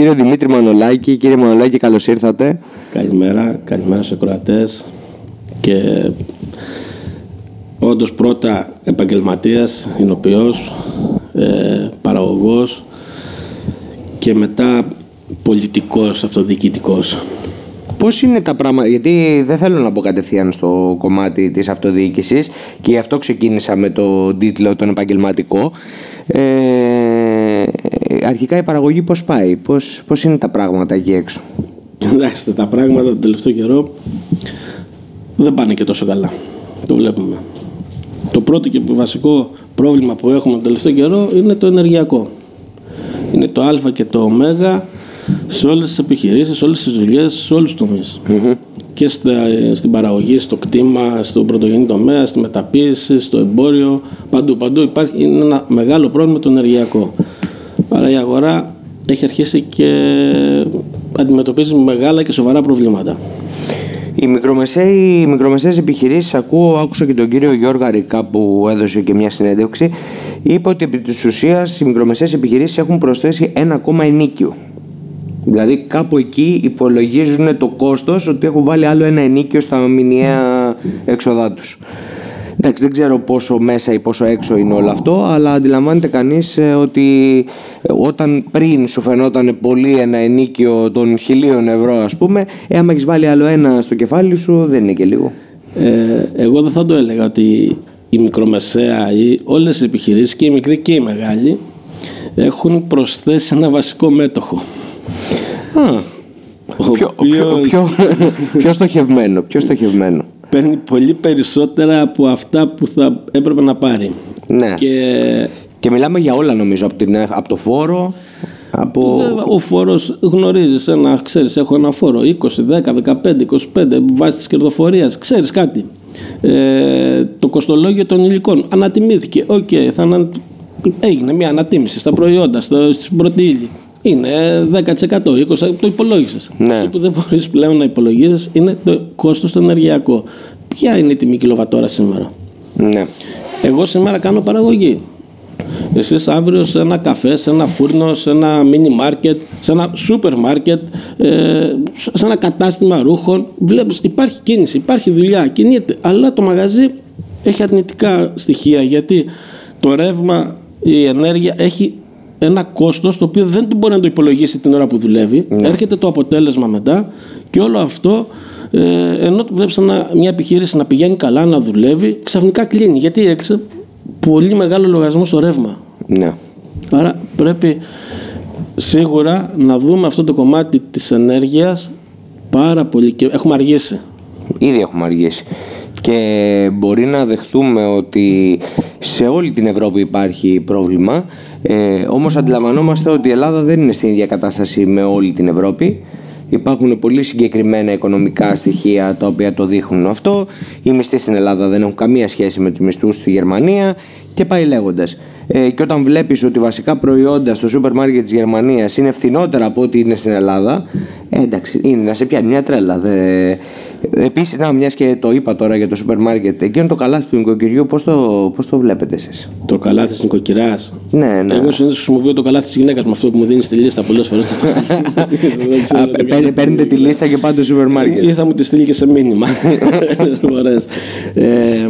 Κύριε Δημήτρη Μανολάκη, κύριε Μανολάκη, καλώς ήρθατε. Καλημέρα, καλημέρα στους ακροατές και όντως πρώτα επαγγελματίας, εινοποιός, ε, παραγωγός και μετά πολιτικός, αυτοδιοικητικός. Πώς είναι τα πράγματα, γιατί δεν θέλω να μπω κατευθείαν στο κομμάτι της αυτοδιοίκησης και γι' αυτό ξεκίνησα με το τίτλο τον επαγγελματικό. Ε, αρχικά η παραγωγή πώς πάει, πώς, πώς είναι τα πράγματα εκεί έξω; Εντάξει, τα πράγματα τον τελευταίο καιρό δεν πάνε και τόσο καλά. Το βλέπουμε. Το πρώτο και βασικό πρόβλημα που έχουμε τον τελευταίο καιρό είναι το ενεργειακό. Είναι το α και το ω σε όλες τις επιχειρήσεις, σε όλες τις δουλειές, σε όλους τους τομεις Και στα, στην παραγωγή, στο κτήμα, στον πρωτογενή τομέα, στη μεταποίηση, στο εμπόριο, παντού, παντού υπάρχει είναι ένα μεγάλο πρόβλημα το ενεργειακό. Άρα η αγορά έχει αρχίσει και αντιμετωπίζει μεγάλα και σοβαρά προβλήματα. Οι, μικρομεσαίοι, οι μικρομεσαίες επιχειρήσεις, ακούω, άκουσα και τον κύριο Γιώργο Αρικά που έδωσε και μια συνέντευξη, είπε ότι επί της ουσίας οι μικρομεσαίες επιχειρήσεις έχουν προσθέσει ένα ακόμα ενίκιο. Δηλαδή κάπου εκεί υπολογίζουν το κόστος ότι έχουν βάλει άλλο ένα ενίκιο στα μηνιαία έξοδά τους. Εντάξει, δεν ξέρω πόσο μέσα ή πόσο έξω είναι όλο αυτό, αλλά αντιλαμβάνεται κανείς ε, ότι ε, όταν πριν σου φαινόταν πολύ ένα ενίκιο των χιλίων ευρώ, ας πούμε, ε, άμα έχεις βάλει άλλο ένα στο κεφάλι σου, δεν είναι και λίγο. Ε, εγώ δεν θα το έλεγα ότι η μικρομεσαία ή όλες οι επιχειρήσεις και οι μικροί και οι μεγάλοι έχουν προσθέσει ένα βασικό μέτοχο. Α, πιο, πιο, πιο, πιο στοχευμένο, πιο στοχευμένο παίρνει πολύ περισσότερα από αυτά που θα έπρεπε να πάρει. Ναι. Και, και μιλάμε για όλα νομίζω, από, την, από το φόρο... Από... Ο φόρος γνωρίζεις, ένα, ξέρεις, έχω ένα φόρο 20, 10, 15, 25 βάσει της κερδοφορίας, ξέρεις κάτι. Ε, το κοστολόγιο των υλικών ανατιμήθηκε. OK, okay, θα έγινε μια ανατίμηση στα προϊόντα, στο, στην πρώτη ύλη. Είναι 10%, 20%, το υπολόγισες. Ναι. Αυτό που δεν μπορείς πλέον να υπολογίσει είναι το κόστος το ενεργειακό. Ποια είναι η τιμή κιλοβατόρα σήμερα; Ναι. Εγώ σήμερα κάνω παραγωγή. Εσείς αύριο σε ένα καφέ, σε ένα φούρνο, σε ένα μίνι μάρκετ, σε ένα σούπερ μάρκετ, ε, σε ένα κατάστημα ρούχων, βλέπεις υπάρχει κίνηση, υπάρχει δουλειά, κινείται. Αλλά το μαγαζί έχει αρνητικά στοιχεία γιατί το ρεύμα, η ενέργεια έχει ένα κόστος το οποίο δεν μπορεί να το υπολογίσει την ώρα που δουλεύει. Ναι. Έρχεται το αποτέλεσμα μετά και όλο αυτό ε, ενώ βλέπεις μια επιχείρηση να πηγαίνει καλά, να δουλεύει, ξαφνικά κλείνει. Γιατί έξω πολύ μεγάλο λογαριασμό στο ρεύμα. Ναι. Άρα πρέπει σίγουρα να δούμε αυτό το κομμάτι της ενέργειας πάρα πολύ και έχουμε αργήσει. Ήδη έχουμε αργήσει. Και μπορεί να δεχτούμε ότι σε όλη την Ευρώπη υπάρχει πρόβλημα ε, όμως αντιλαμβανόμαστε ότι η Ελλάδα δεν είναι στην ίδια κατάσταση με όλη την Ευρώπη. Υπάρχουν πολύ συγκεκριμένα οικονομικά στοιχεία τα οποία το δείχνουν αυτό. Οι μισθοί στην Ελλάδα δεν έχουν καμία σχέση με τους μισθούς στη Γερμανία και πάει λέγοντας. Ε, και όταν βλέπεις ότι βασικά προϊόντα στο σούπερ μάρκετ της Γερμανίας είναι φθηνότερα από ό,τι είναι στην Ελλάδα, ε, εντάξει, είναι να σε πιάνει μια τρέλα. Δε... Επίσης, να, μιας και το είπα τώρα για το σούπερ μάρκετ, εκείνο το καλάθι του νοικοκυριού, πώς το, πώς το βλέπετε εσείς; Το καλάθι της νοικοκυράς. Ναι, ναι. Εγώ συνήθως χρησιμοποιώ το καλάθι της γυναίκας με αυτό που μου δίνεις τη λίστα πολλές φορές. Παίρνετε τη λίστα και πάτε στο σούπερ μάρκετ. Ή θα μου τη στείλει και σε μήνυμα. ε,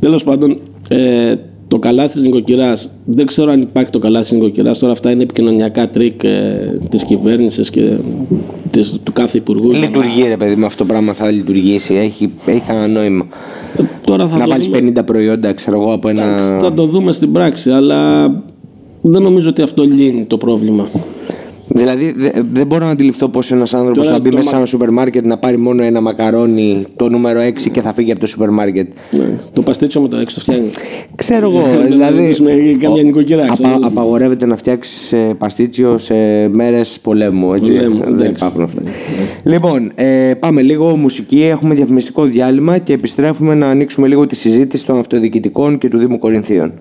Τέλος πάντων, ε, το καλάθι της νοικοκυράς, δεν ξέρω αν υπάρχει το καλάθι της νοικοκυράς. Τώρα αυτά είναι επικοινωνιακά τρικ ε, της κυβέρνησης και της, του κάθε υπουργού. Λειτουργεί, ρε παιδί, με αυτό το πράγμα θα λειτουργήσει. Έχει, έχει κανένα νόημα. Ε, τώρα θα να βάλεις 50 προϊόντα, ξέρω εγώ, από ένα. Θα το δούμε στην πράξη, αλλά δεν νομίζω ότι αυτό λύνει το πρόβλημα. Δηλαδή δεν μπορώ να αντιληφθώ πώς ένας άνθρωπος θα μπει μέσα σε ένα σούπερ μάρκετ να πάρει μόνο ένα μακαρόνι το νούμερο 6 και θα φύγει από το σούπερ μάρκετ. Ναι. Το παστίτσιο με το 6 το φτιάχνει. Ξέρω εγώ. δηλαδή. Απα, απαγορεύεται να φτιάξεις ε, παστίτσιο σε μέρες πολέμου. Έτσι. Πολέμου, δεν υπάρχουν αυτά. Ναι. Λοιπόν, ε, πάμε λίγο μουσική. Έχουμε διαφημιστικό διάλειμμα και επιστρέφουμε να ανοίξουμε λίγο τη συζήτηση των αυτοδιοικητικών και του Δήμου Κορινθίων.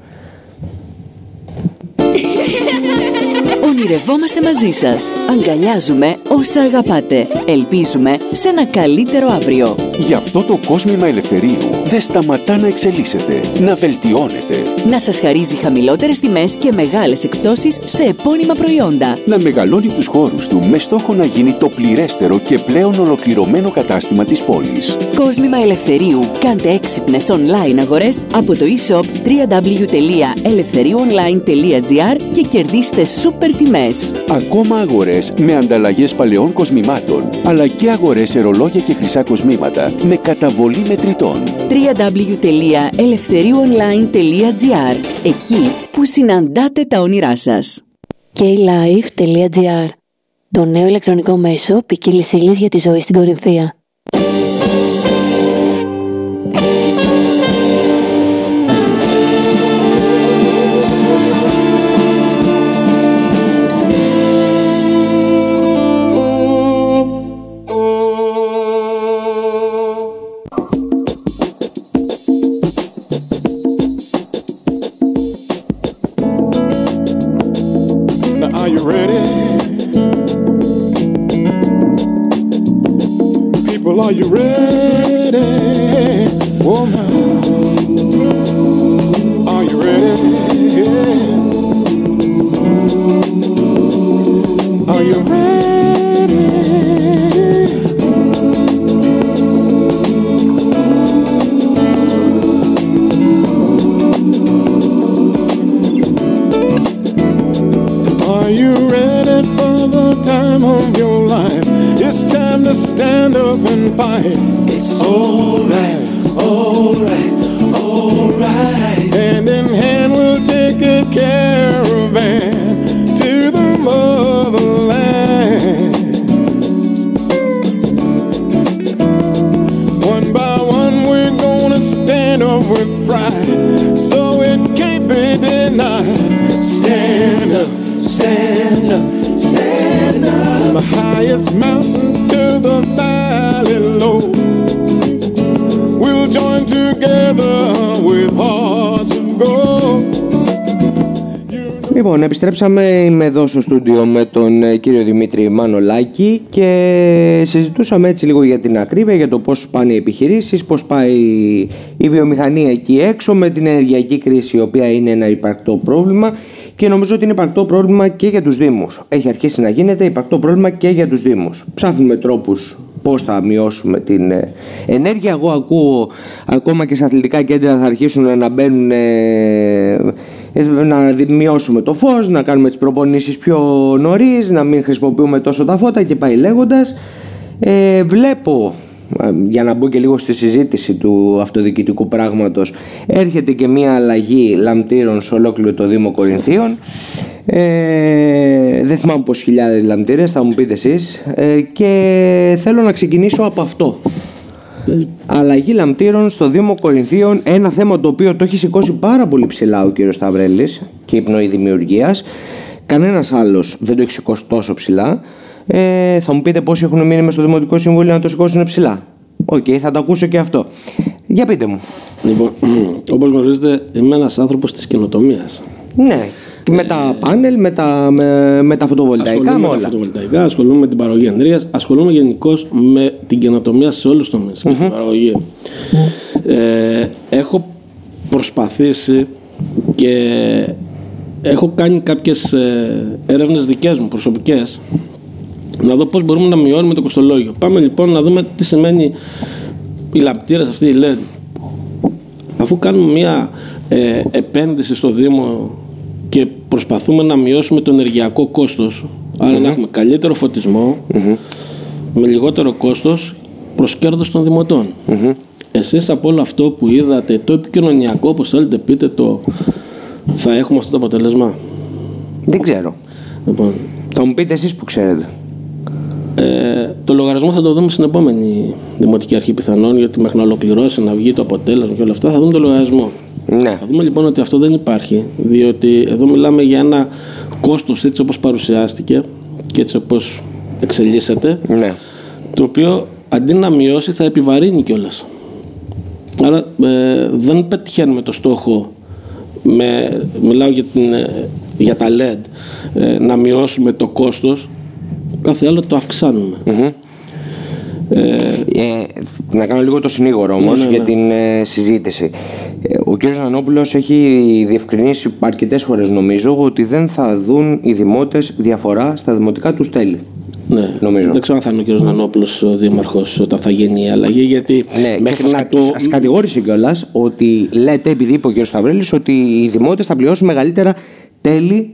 Ονειρευόμαστε μαζί σας. Αγκαλιάζουμε όσα αγαπάτε. Ελπίζουμε σε ένα καλύτερο αύριο. Γι' αυτό το κόσμημα ελευθερίου δεν σταματά να εξελίσσεται, να βελτιώνεται. Να σας χαρίζει χαμηλότερες τιμές και μεγάλες εκπτώσεις σε επώνυμα προϊόντα. Να μεγαλώνει τους χώρους του με στόχο να γίνει το πληρέστερο και πλέον ολοκληρωμένο κατάστημα της πόλης. Κόσμημα ελευθερίου. Κάντε έξυπνες online αγορές από το e-shop www.eleftheriuonline.gr και κερδίστε σούπερ τιμές. Ακόμα αγορές με ανταλλαγές παλαιών κοσμημάτων, αλλά και αγορές σε ρολόγια και χρυσά κοσμήματα με καταβολή μετρητών. www.eleftheriuonline.gr Εκεί που συναντάτε τα όνειρά σας. klife.gr Το νέο ηλεκτρονικό μέσο ποικίλης ύλης για τη ζωή στην Κορινθία. Επιστρέψαμε. Είμαι εδώ στο στούντιο με τον ε, κύριο Δημήτρη Μανολάκη και συζητούσαμε έτσι λίγο για την ακρίβεια, για το πώς πάνε οι επιχειρήσεις, πώς πάει η βιομηχανία εκεί έξω με την ενεργειακή κρίση, η οποία είναι ένα υπαρκτό πρόβλημα και νομίζω ότι είναι υπαρκτό πρόβλημα και για τους Δήμους. Έχει αρχίσει να γίνεται υπαρκτό πρόβλημα και για τους Δήμους. Ψάχνουμε τρόπους πώς θα μειώσουμε την ε, ενέργεια. Εγώ ακούω ακόμα και σε αθλητικά κέντρα θα αρχίσουν να μπαίνουν ε, ε, να δι- μειώσουμε το φως, να κάνουμε τις προπονήσεις πιο νωρίς, να μην χρησιμοποιούμε τόσο τα φώτα και πάει λέγοντας. Ε, βλέπω, ε, για να μπω και λίγο στη συζήτηση του αυτοδιοικητικού πράγματος, έρχεται και μια αλλαγή λαμπτήρων σε ολόκληρο το Δήμο Κορινθίων. Ε, δεν θυμάμαι πόσες χιλιάδες λαμπτήρες, θα μου πείτε εσείς. Ε, και θέλω να ξεκινήσω από αυτό. Αλλαγή λαμπτήρων στο Δήμο Κορινθίων, ένα θέμα το οποίο το έχει σηκώσει πάρα πολύ ψηλά ο κύριος Σταυρέλης και η πνοή δημιουργίας. Κανένας άλλος δεν το έχει σηκώσει τόσο ψηλά. Ε, θα μου πείτε πόσοι έχουν μείνει μες στο Δημοτικό Συμβούλιο να το σηκώσουν ψηλά; Οκ, θα το ακούσω και αυτό. Για πείτε μου. Λοιπόν, όπως γνωρίζετε, είμαι ένας άνθρωπος της καινοτομίας. Ναι, και με τα πάνελ, με τα, με, με τα φωτοβολταϊκά, με Ασχολούμαι με όλα. τα φωτοβολταϊκά, ασχολούμαι με την παραγωγή ενέργειας, ασχολούμαι γενικώς με την καινοτομία σε όλους τους τομείς και στην παραγωγή. Ε, έχω προσπαθήσει και έχω κάνει κάποιες ε, έρευνες δικές μου προσωπικές να δω πώς μπορούμε να μειώνουμε το κοστολόγιο. Πάμε λοιπόν να δούμε τι σημαίνει οι λαμπτήρες αυτή η LED. Αφού κάνουμε μια ε, επένδυση στο Δήμο και προσπαθούμε να μειώσουμε το ενεργειακό κόστος, άρα να έχουμε καλύτερο φωτισμό, με λιγότερο κόστος προς κέρδος των δημοτών. Εσείς από όλο αυτό που είδατε, το επικοινωνιακό, όπως θέλετε πείτε το, θα έχουμε αυτό το αποτέλεσμα. Δεν ξέρω. Λοιπόν, Θα μου πείτε εσείς που ξέρετε. ε, το λογαριασμό θα το δούμε στην επόμενη Δημοτική Αρχή πιθανόν, γιατί μέχρι να ολοκληρώσει, να βγει το αποτέλεσμα και όλα αυτά, θα δούμε το λογαριασμό. Ναι. Θα δούμε λοιπόν ότι αυτό δεν υπάρχει, διότι εδώ μιλάμε για ένα κόστος έτσι όπως παρουσιάστηκε και έτσι όπως εξελίσσεται, Ναι. το οποίο αντί να μειώσει θα επιβαρύνει κιόλας. Άρα ε, δεν πετυχαίνουμε το στόχο, με, μιλάω για την ε, για τα LED ε, να μειώσουμε το κόστος κάθε άλλο το αυξάνουμε Ε, να κάνω λίγο το συνήγορο όμως Ναι, ναι, για ναι. την ε, συζήτηση. Ε, ο κ. Νανόπουλο έχει διευκρινίσει αρκετές φορές νομίζω ότι δεν θα δουν οι δημότες διαφορά στα δημοτικά του τέλη. ναι. Νομίζω. δεν ξέρω αν θα είναι ο κ. Νανόπουλος ο δήμαρχος όταν θα γίνει η αλλαγή γιατί Ναι, και μέχρι σας, να κα- το σας κατηγόρησε κιόλας ότι λέτε, επειδή είπε ο κ. Σταυρέλης, ότι οι δημότες θα πληρώσουν μεγαλύτερα τέλη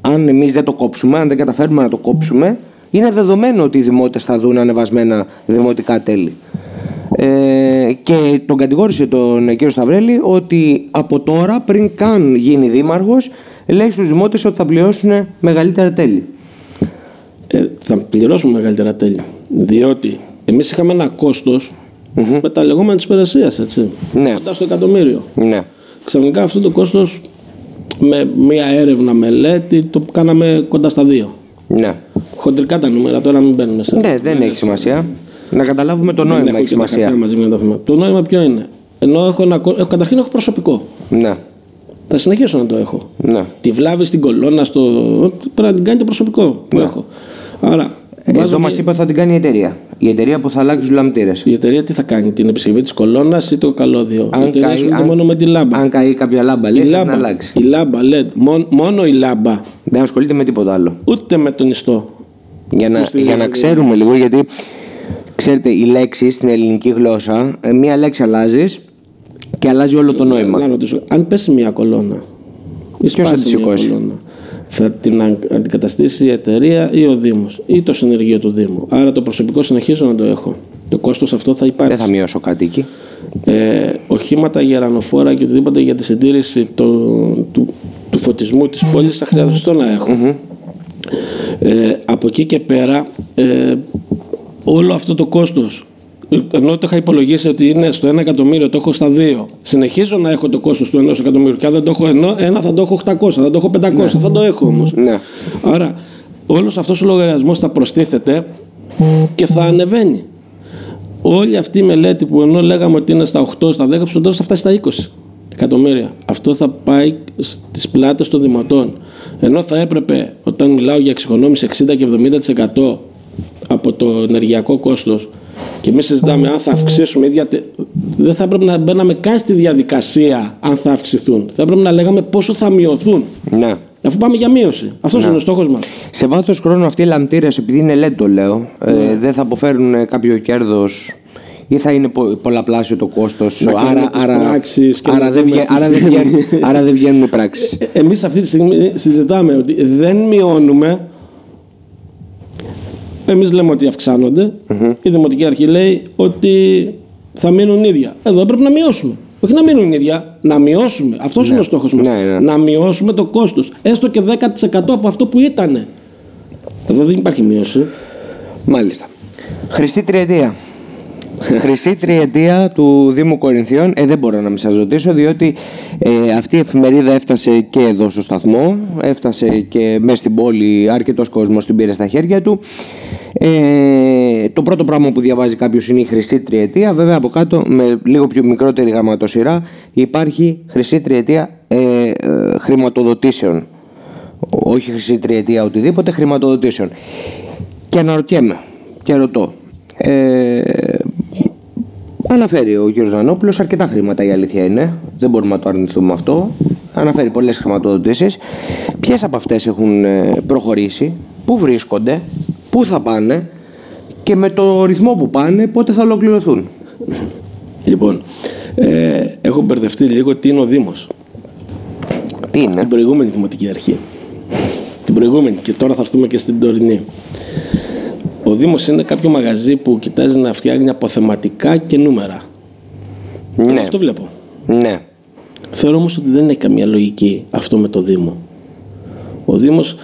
αν εμείς δεν το κόψουμε, αν δεν καταφέρουμε να το κόψουμε. Είναι δεδομένο ότι οι δημότες θα δουν ανεβασμένα δημοτικά τέλη. Ε, και τον κατηγόρησε τον ε, κύριο Σταυρέλη ότι από τώρα, πριν καν γίνει δήμαρχος, λέει στους δημότες ότι θα πληρώσουν μεγαλύτερα τέλη. ε, θα πληρώσουμε μεγαλύτερα τέλη. Διότι εμείς είχαμε ένα κόστος με τα λεγόμενα της υπηρεσίας, έτσι. Ναι. Κοντά στο εκατομμύριο. Ναι. Ξαφνικά αυτό το κόστος με μία έρευνα μελέτη το κάναμε κοντά στα δύο. Ναι. Χοντρικά τα νούμερα, τώρα μην μπαίνουμε σε. Ναι, δεν έχει σημασία. Να καταλάβουμε το Δεν νόημα έχω έχει και τα χαρτιά σημασία. μαζί με το θέμα. Το νόημα ποιο είναι; Ενώ έχω ένα, κο- έχω, καταρχήν έχω προσωπικό. Ναι. Θα συνεχίσω να το έχω. Ναι. Τη βλάβη στην κολόνα, στο... πρέπει να την κάνει το προσωπικό που έχω. Άρα, Εδώ βάζω μας μια- είπε ότι θα την κάνει η εταιρεία. Η εταιρεία που θα αλλάξει τους λαμπτήρες. η εταιρεία τι θα κάνει, την επισκευή της κολόνας ή το καλώδιο; η εταιρεία ασχολείται μόνο με τη λάμπα. αν καεί κάποια λάμπα, η λέει, θα την λάμπα, αλλάξει. η λάμπα LED, μόνο, μόνο η λάμπα, Δεν ασχολείται με τίποτα άλλο. ούτε με τον ιστό. Για να, στηρίζει για να το- ξέρουμε λίγο, γιατί ξέρετε, η λέξη στην ελληνική γλώσσα, ε, μία λέξη αλλάζεις και αλλάζει όλο το νόημα. Να ρωτήσω, αν πέσει μια κολόνα ή Ποιος θα σπάσει τη μια σηκώσει; κολόνα, θα την αν- αντικαταστήσει η εταιρεία ή ο Δήμος ή το συνεργείο του Δήμου. Άρα το προσωπικό συνεχίζω να το έχω. Το κόστος αυτό θα υπάρξει. Δεν θα μειώσω κάτι εκεί. ε, οχήματα, γερανοφόρα και οτιδήποτε για τη συντήρηση το- του, του φωτισμού της πόλης θα χρειαστώ να έχω. Ε, από εκεί και πέρα ε, όλο αυτό το κόστος ενώ το είχα υπολογίσει ότι είναι στο 1 εκατομμύριο, το έχω στα 2. Συνεχίζω να έχω το κόστος του 1 εκατομμύριου. Και αν δεν το έχω ενώ, ένα, θα το έχω 800, θα το έχω 500, θα το έχω όμως. Ναι. Άρα, όλος αυτός ο λογαριασμός θα προστίθεται και θα ανεβαίνει. Όλη αυτή η μελέτη που ενώ λέγαμε ότι είναι στα 8, στα 10, στο τέλος θα φτάσει στα 20 εκατομμύρια. Αυτό θα πάει στις πλάτες των δημοτών. Ενώ θα έπρεπε, όταν μιλάω για εξοικονόμηση 60 και 70% από το ενεργειακό κόστος και εμείς συζητάμε αν θα αυξήσουμε ίδια. τε- Δεν θα έπρεπε να μπαίναμε καν στη διαδικασία αν θα αυξηθούν. Θα έπρεπε να λέγαμε πόσο θα μειωθούν. Ναι. Αφού πάμε για μείωση. Αυτός είναι ο στόχος μας. Σε βάθος χρόνου αυτοί οι λαμπτήρες, επειδή είναι LED το λέω, ε, Ναι. δεν θα αποφέρουν ε, κάποιο κέρδος ή θα είναι πο- πολλαπλάσιο το κόστος. Να κάνουμε Άρα, τις άρα, πράξεις και άρα, να δεν δούμε βγα- τι άρα, δεν γίνεται. βγαίνουν, άρα δεν βγαίνουν οι πράξεις. Εμείς αυτή τη στιγμή συζητάμε ότι δεν μειώνουμε. Εμείς λέμε ότι αυξάνονται. Η Δημοτική Αρχή λέει ότι θα μείνουν ίδια. Εδώ πρέπει να μειώσουμε. Όχι να μείνουν ίδια, να μειώσουμε. Αυτός είναι ο στόχος μας. Ναι, ναι. Να μειώσουμε το κόστος. Έστω και 10% από αυτό που ήταν. Εδώ δεν υπάρχει μείωση. Μάλιστα. Χρυσή τριετία. Χρυσή τριετία του Δήμου Κορινθίων. Ε, δεν μπορώ να μην σας ρωτήσω, διότι ε, αυτή η εφημερίδα έφτασε και εδώ στο σταθμό, έφτασε και μέσα στην πόλη, αρκετός κόσμος την πήρε στα χέρια του. Ε, το πρώτο πράγμα που διαβάζει κάποιος είναι η χρυσή τριετία. Βέβαια από κάτω, με λίγο πιο μικρότερη γραμματοσυρά, υπάρχει χρυσή τριετία ε, ε, χρηματοδοτήσεων. Όχι χρυσή τριετία οτιδήποτε, χρηματοδοτήσεων. Και αναρωτιέμαι και ρωτώ. Ε, αναφέρει ο κ. Ζανόπουλος αρκετά χρήματα η αλήθεια είναι. Δεν μπορούμε να το αρνηθούμε αυτό. Αναφέρει πολλές χρηματοδοτήσεις. Ποιες από αυτές έχουν ε, προχωρήσει, πού βρίσκονται, πού θα πάνε και με το ρυθμό που πάνε πότε θα ολοκληρωθούν. Λοιπόν, ε, έχω μπερδευτεί λίγο τι είναι ο Δήμος. Τι είναι; Την προηγούμενη Δημοτική Αρχή. Την προηγούμενη και τώρα θα έρθουμε και στην τωρινή. Ο Δήμος είναι κάποιο μαγαζί που κοιτάζει να φτιάχνει αποθεματικά και νούμερα. Ναι. Αυτό βλέπω. Ναι. Θεωρώ όμως ότι δεν έχει καμία λογική αυτό με το Δήμο. Ο Δήμος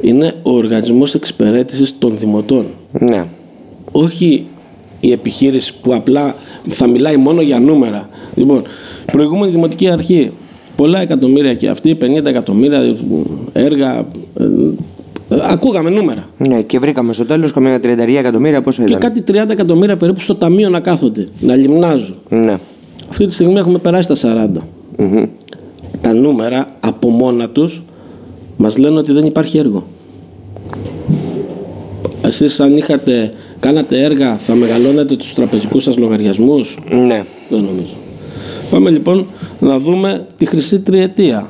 είναι ο οργανισμός εξυπηρέτησης των δημοτών. Ναι. όχι η επιχείρηση που απλά θα μιλάει μόνο για νούμερα. Λοιπόν, προηγούμενη δημοτική αρχή, πολλά εκατομμύρια και αυτή, 50 εκατομμύρια έργα, ε, ε, ακούγαμε νούμερα. Ναι, και βρήκαμε στο τέλος καμιά 30 εκατομμύρια πόσο Και ήταν. κάτι 30 εκατομμύρια περίπου στο ταμείο να κάθονται, να λιμνάζουν. Ναι. Αυτή τη στιγμή έχουμε περάσει τα 40. Τα νούμερα από μόνα τους μας λένε ότι δεν υπάρχει έργο. Εσείς αν είχατε, κάνατε έργα θα μεγαλώνετε τους τραπεζικούς σας λογαριασμούς; Ναι. Δεν νομίζω. Πάμε λοιπόν να δούμε τη χρυσή τριετία.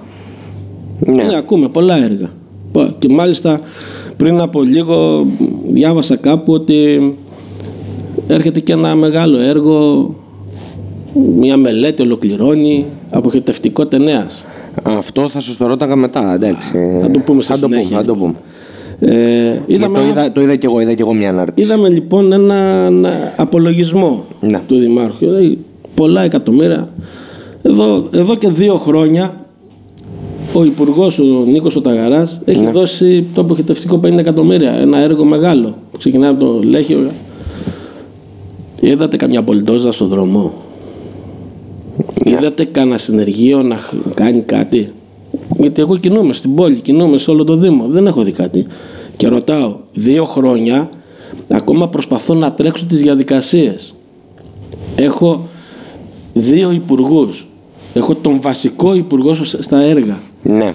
Ναι. Ναι, ακούμε πολλά έργα. Πα- Και μάλιστα πριν από λίγο διάβασα κάπου ότι έρχεται και ένα μεγάλο έργο, μια μελέτη ολοκληρώνει, αποχετευτικό ταινέας. Αυτό θα σας το ρώταγα μετά, εντάξει. Θα το πούμε στη Θα το πούμε, συνέχεια, θα το πούμε. Ε, είδαμε, το, είδα, το είδα και εγώ, είδα και εγώ μια ανάρτηση. είδαμε λοιπόν ένα, ένα απολογισμό Ναι. του Δημάρχου. Δηλαδή, πολλά εκατομμύρια. Εδώ, εδώ και δύο χρόνια ο Υπουργός, ο Νίκος ο Ταγαράς, έχει Ναι. δώσει το αποχετευτικό 50 εκατομμύρια. Ένα έργο μεγάλο που ξεκινάει από το Λέχιο. Είδατε καμιά πολυτόζα στο δρόμο; Είδατε κανένα συνεργείο να χ- κάνει κάτι; Γιατί εγώ κινούμαι στην πόλη, κινούμαι σε όλο το Δήμο. Δεν έχω δει κάτι. Και ρωτάω, δύο χρόνια ακόμα προσπαθώ να τρέξω τις διαδικασίες. Έχω δύο υπουργούς. Έχω τον βασικό υπουργό σ- στα έργα. Ναι.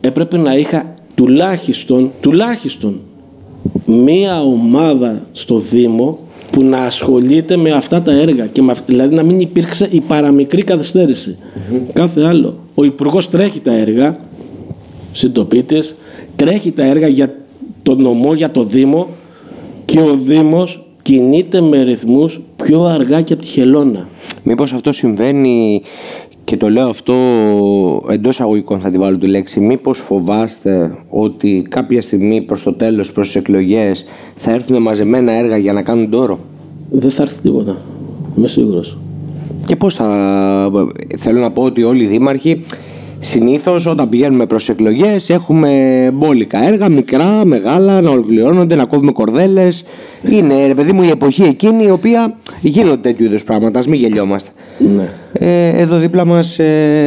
Έπρεπε να είχα τουλάχιστον, τουλάχιστον μία ομάδα στο Δήμο που να ασχολείται με αυτά τα έργα και με, αυ- δηλαδή να μην υπήρξε η παραμικρή καθυστέρηση. Κάθε άλλο. Ο υπουργός τρέχει τα έργα, συντοπίτης, τρέχει τα έργα για το νομό, για το Δήμο και ο Δήμος κινείται με ρυθμούς πιο αργά και από τη χελώνα. Μήπως αυτό συμβαίνει και το λέω αυτό εντός αγωγικών θα τη βάλω τη λέξη μήπως φοβάστε ότι κάποια στιγμή προς το τέλος προς τις εκλογές θα έρθουν μαζεμένα έργα για να κάνουν τόρο; Δεν θα έρθει τίποτα. Είμαι σίγουρος. και πώς θα θέλω να πω ότι όλοι οι δήμαρχοι συνήθως όταν πηγαίνουμε προς εκλογές έχουμε μπόλικα έργα μικρά, μεγάλα να ολοκληρώνονται, να κόβουμε κορδέλες είναι ρε παιδί μου η εποχή εκείνη η οποία γίνονται τέτοιου είδους πράγματα ας μην γελιόμαστε Ναι. Ε, εδώ δίπλα μας,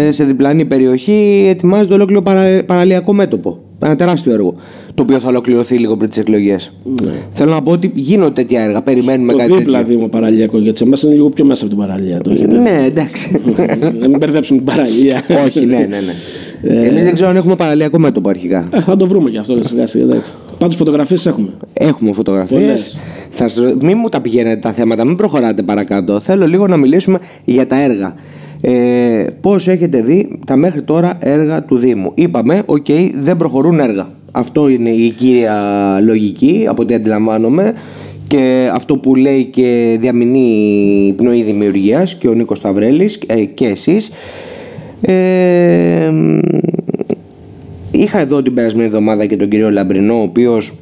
σε διπλανή περιοχή, ετοιμάζεται ολόκληρο παρα, παραλιακό μέτωπο. Ένα τεράστιο έργο. Το οποίο θα ολοκληρωθεί λίγο πριν τις εκλογές. Θέλω να πω ότι γίνονται τέτοια έργα. Περιμένουμε Το κάτι δίπλα τέτοιο. Δήμο παραλιακό, γιατί σε εμάς είναι λίγο πιο μέσα από την παραλία. Το έχετε. Ναι, εντάξει. να μην μπερδέψουμε την παραλία. Όχι, ναι, ναι, ναι. Εμείς δεν ξέρω αν έχουμε παραλιακό μέτωπο αρχικά. Ε, θα το βρούμε και αυτό σιγά σιγά. εντάξει. Πάντως φωτογραφίες έχουμε. Έχουμε φωτογραφίες. Πολλές. Θα σας... Μην μου τα πηγαίνετε τα θέματα, μην προχωράτε παρακάτω. Θέλω λίγο να μιλήσουμε για τα έργα. Ε, Πώς έχετε δει τα μέχρι τώρα έργα του Δήμου. Είπαμε, οκ, δεν προχωρούν έργα. Αυτό είναι η κύρια λογική από ό,τι αντιλαμβάνομαι και αυτό που λέει και διαμηνή η πνοή δημιουργίας και ο Νίκος Σταυρέλης ε, και εσείς ε, είχα εδώ την περασμένη εβδομάδα και τον κύριο Λαμπρινό ο οποίος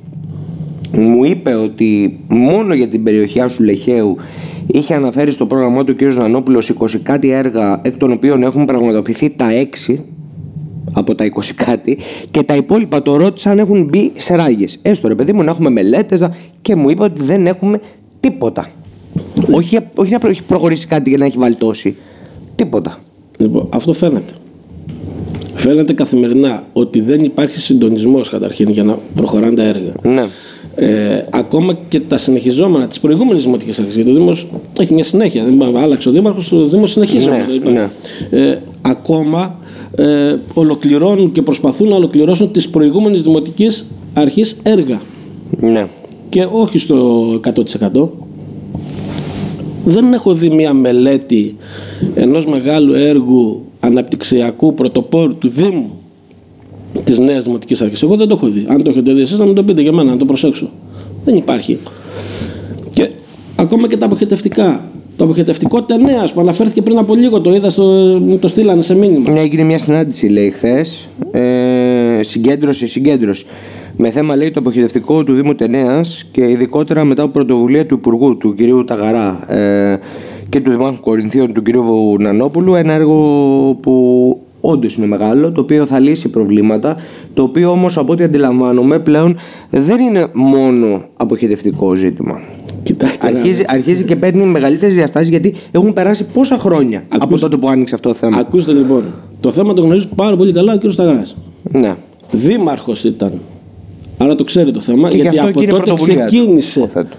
μου είπε ότι μόνο για την περιοχή Άσου Λεχαίου είχε αναφέρει στο πρόγραμμά του ο κ. Νανόπουλος 20 κάτι έργα εκ των οποίων έχουν πραγματοποιηθεί τα 6 από τα 20 κάτι και τα υπόλοιπα το ρώτησαν αν έχουν μπει σε ράγες. Έστω ρε παιδί μου να έχουμε μελέτες να- και μου είπε ότι δεν έχουμε τίποτα. όχι, όχι να προ- έχει προχωρήσει κάτι για να έχει βαλτώσει. Τίποτα. Λοιπόν, αυτό φαίνεται. Φαίνεται καθημερινά ότι δεν υπάρχει συντονισμός καταρχήν για να προχωράνε τα έργα. Ναι. Ε, ακόμα και τα συνεχιζόμενα τη προηγούμενη δημοτική αρχή. Γιατί ο Δήμος έχει μια συνέχεια. Δεν είπαμε, άλλαξε ο Δήμαρχος, ο Δήμος συνεχίζει. Ναι, όμως, δεν υπάρχει. ναι. Ε, ακόμα ε, ολοκληρώνουν και προσπαθούν να ολοκληρώσουν τη προηγούμενη δημοτική αρχή έργα. Ναι. Και όχι στο 100%. Δεν έχω δει μια μελέτη ενός μεγάλου έργου αναπτυξιακού πρωτοπόρου του Δήμου της νέας δημοτικής αρχής. Εγώ δεν το έχω δει. Αν το έχετε δει εσείς να μου το πείτε για μένα, να το προσέξω. Δεν υπάρχει. Και ακόμα και τα αποχετευτικά. Το αποχετευτικό ταινέας που αναφέρθηκε πριν από λίγο, το είδα, στο, μου το στείλανε σε μήνυμα. Ναι, έγινε μια συνάντηση, λέει, χθες. Ε, συγκέντρωση, συγκέντρωση. Με θέμα, λέει, το αποχαιρετευτικό του Δήμου Τενέα και ειδικότερα μετά από πρωτοβουλία του Υπουργού, του κυρίου Ταγαρά ε, και του Δημάρχου Κορινθίων, του κυρίου Νανόπουλου. Ένα έργο που όντως είναι μεγάλο, το οποίο θα λύσει προβλήματα. Το οποίο όμως, από ό,τι αντιλαμβάνομαι, πλέον δεν είναι μόνο αποχαιρετευτικό ζήτημα. Κοιτάξτε. να Αρχίζει, αρχίζει και παίρνει μεγαλύτερες διαστάσεις γιατί έχουν περάσει πόσα χρόνια από Ακούς- τότε που άνοιξε αυτό το θέμα. Ακούστε λοιπόν. Το θέμα το γνωρίζεις πάρα πολύ καλά ο κ. Σταγράς. Ναι. Δήμαρχος ήταν. Άρα το ξέρει το θέμα. Και γι' γιατί αυτό από και είναι τότε πρωτοβουλία. του, ξεκίνησε. υποθέτω.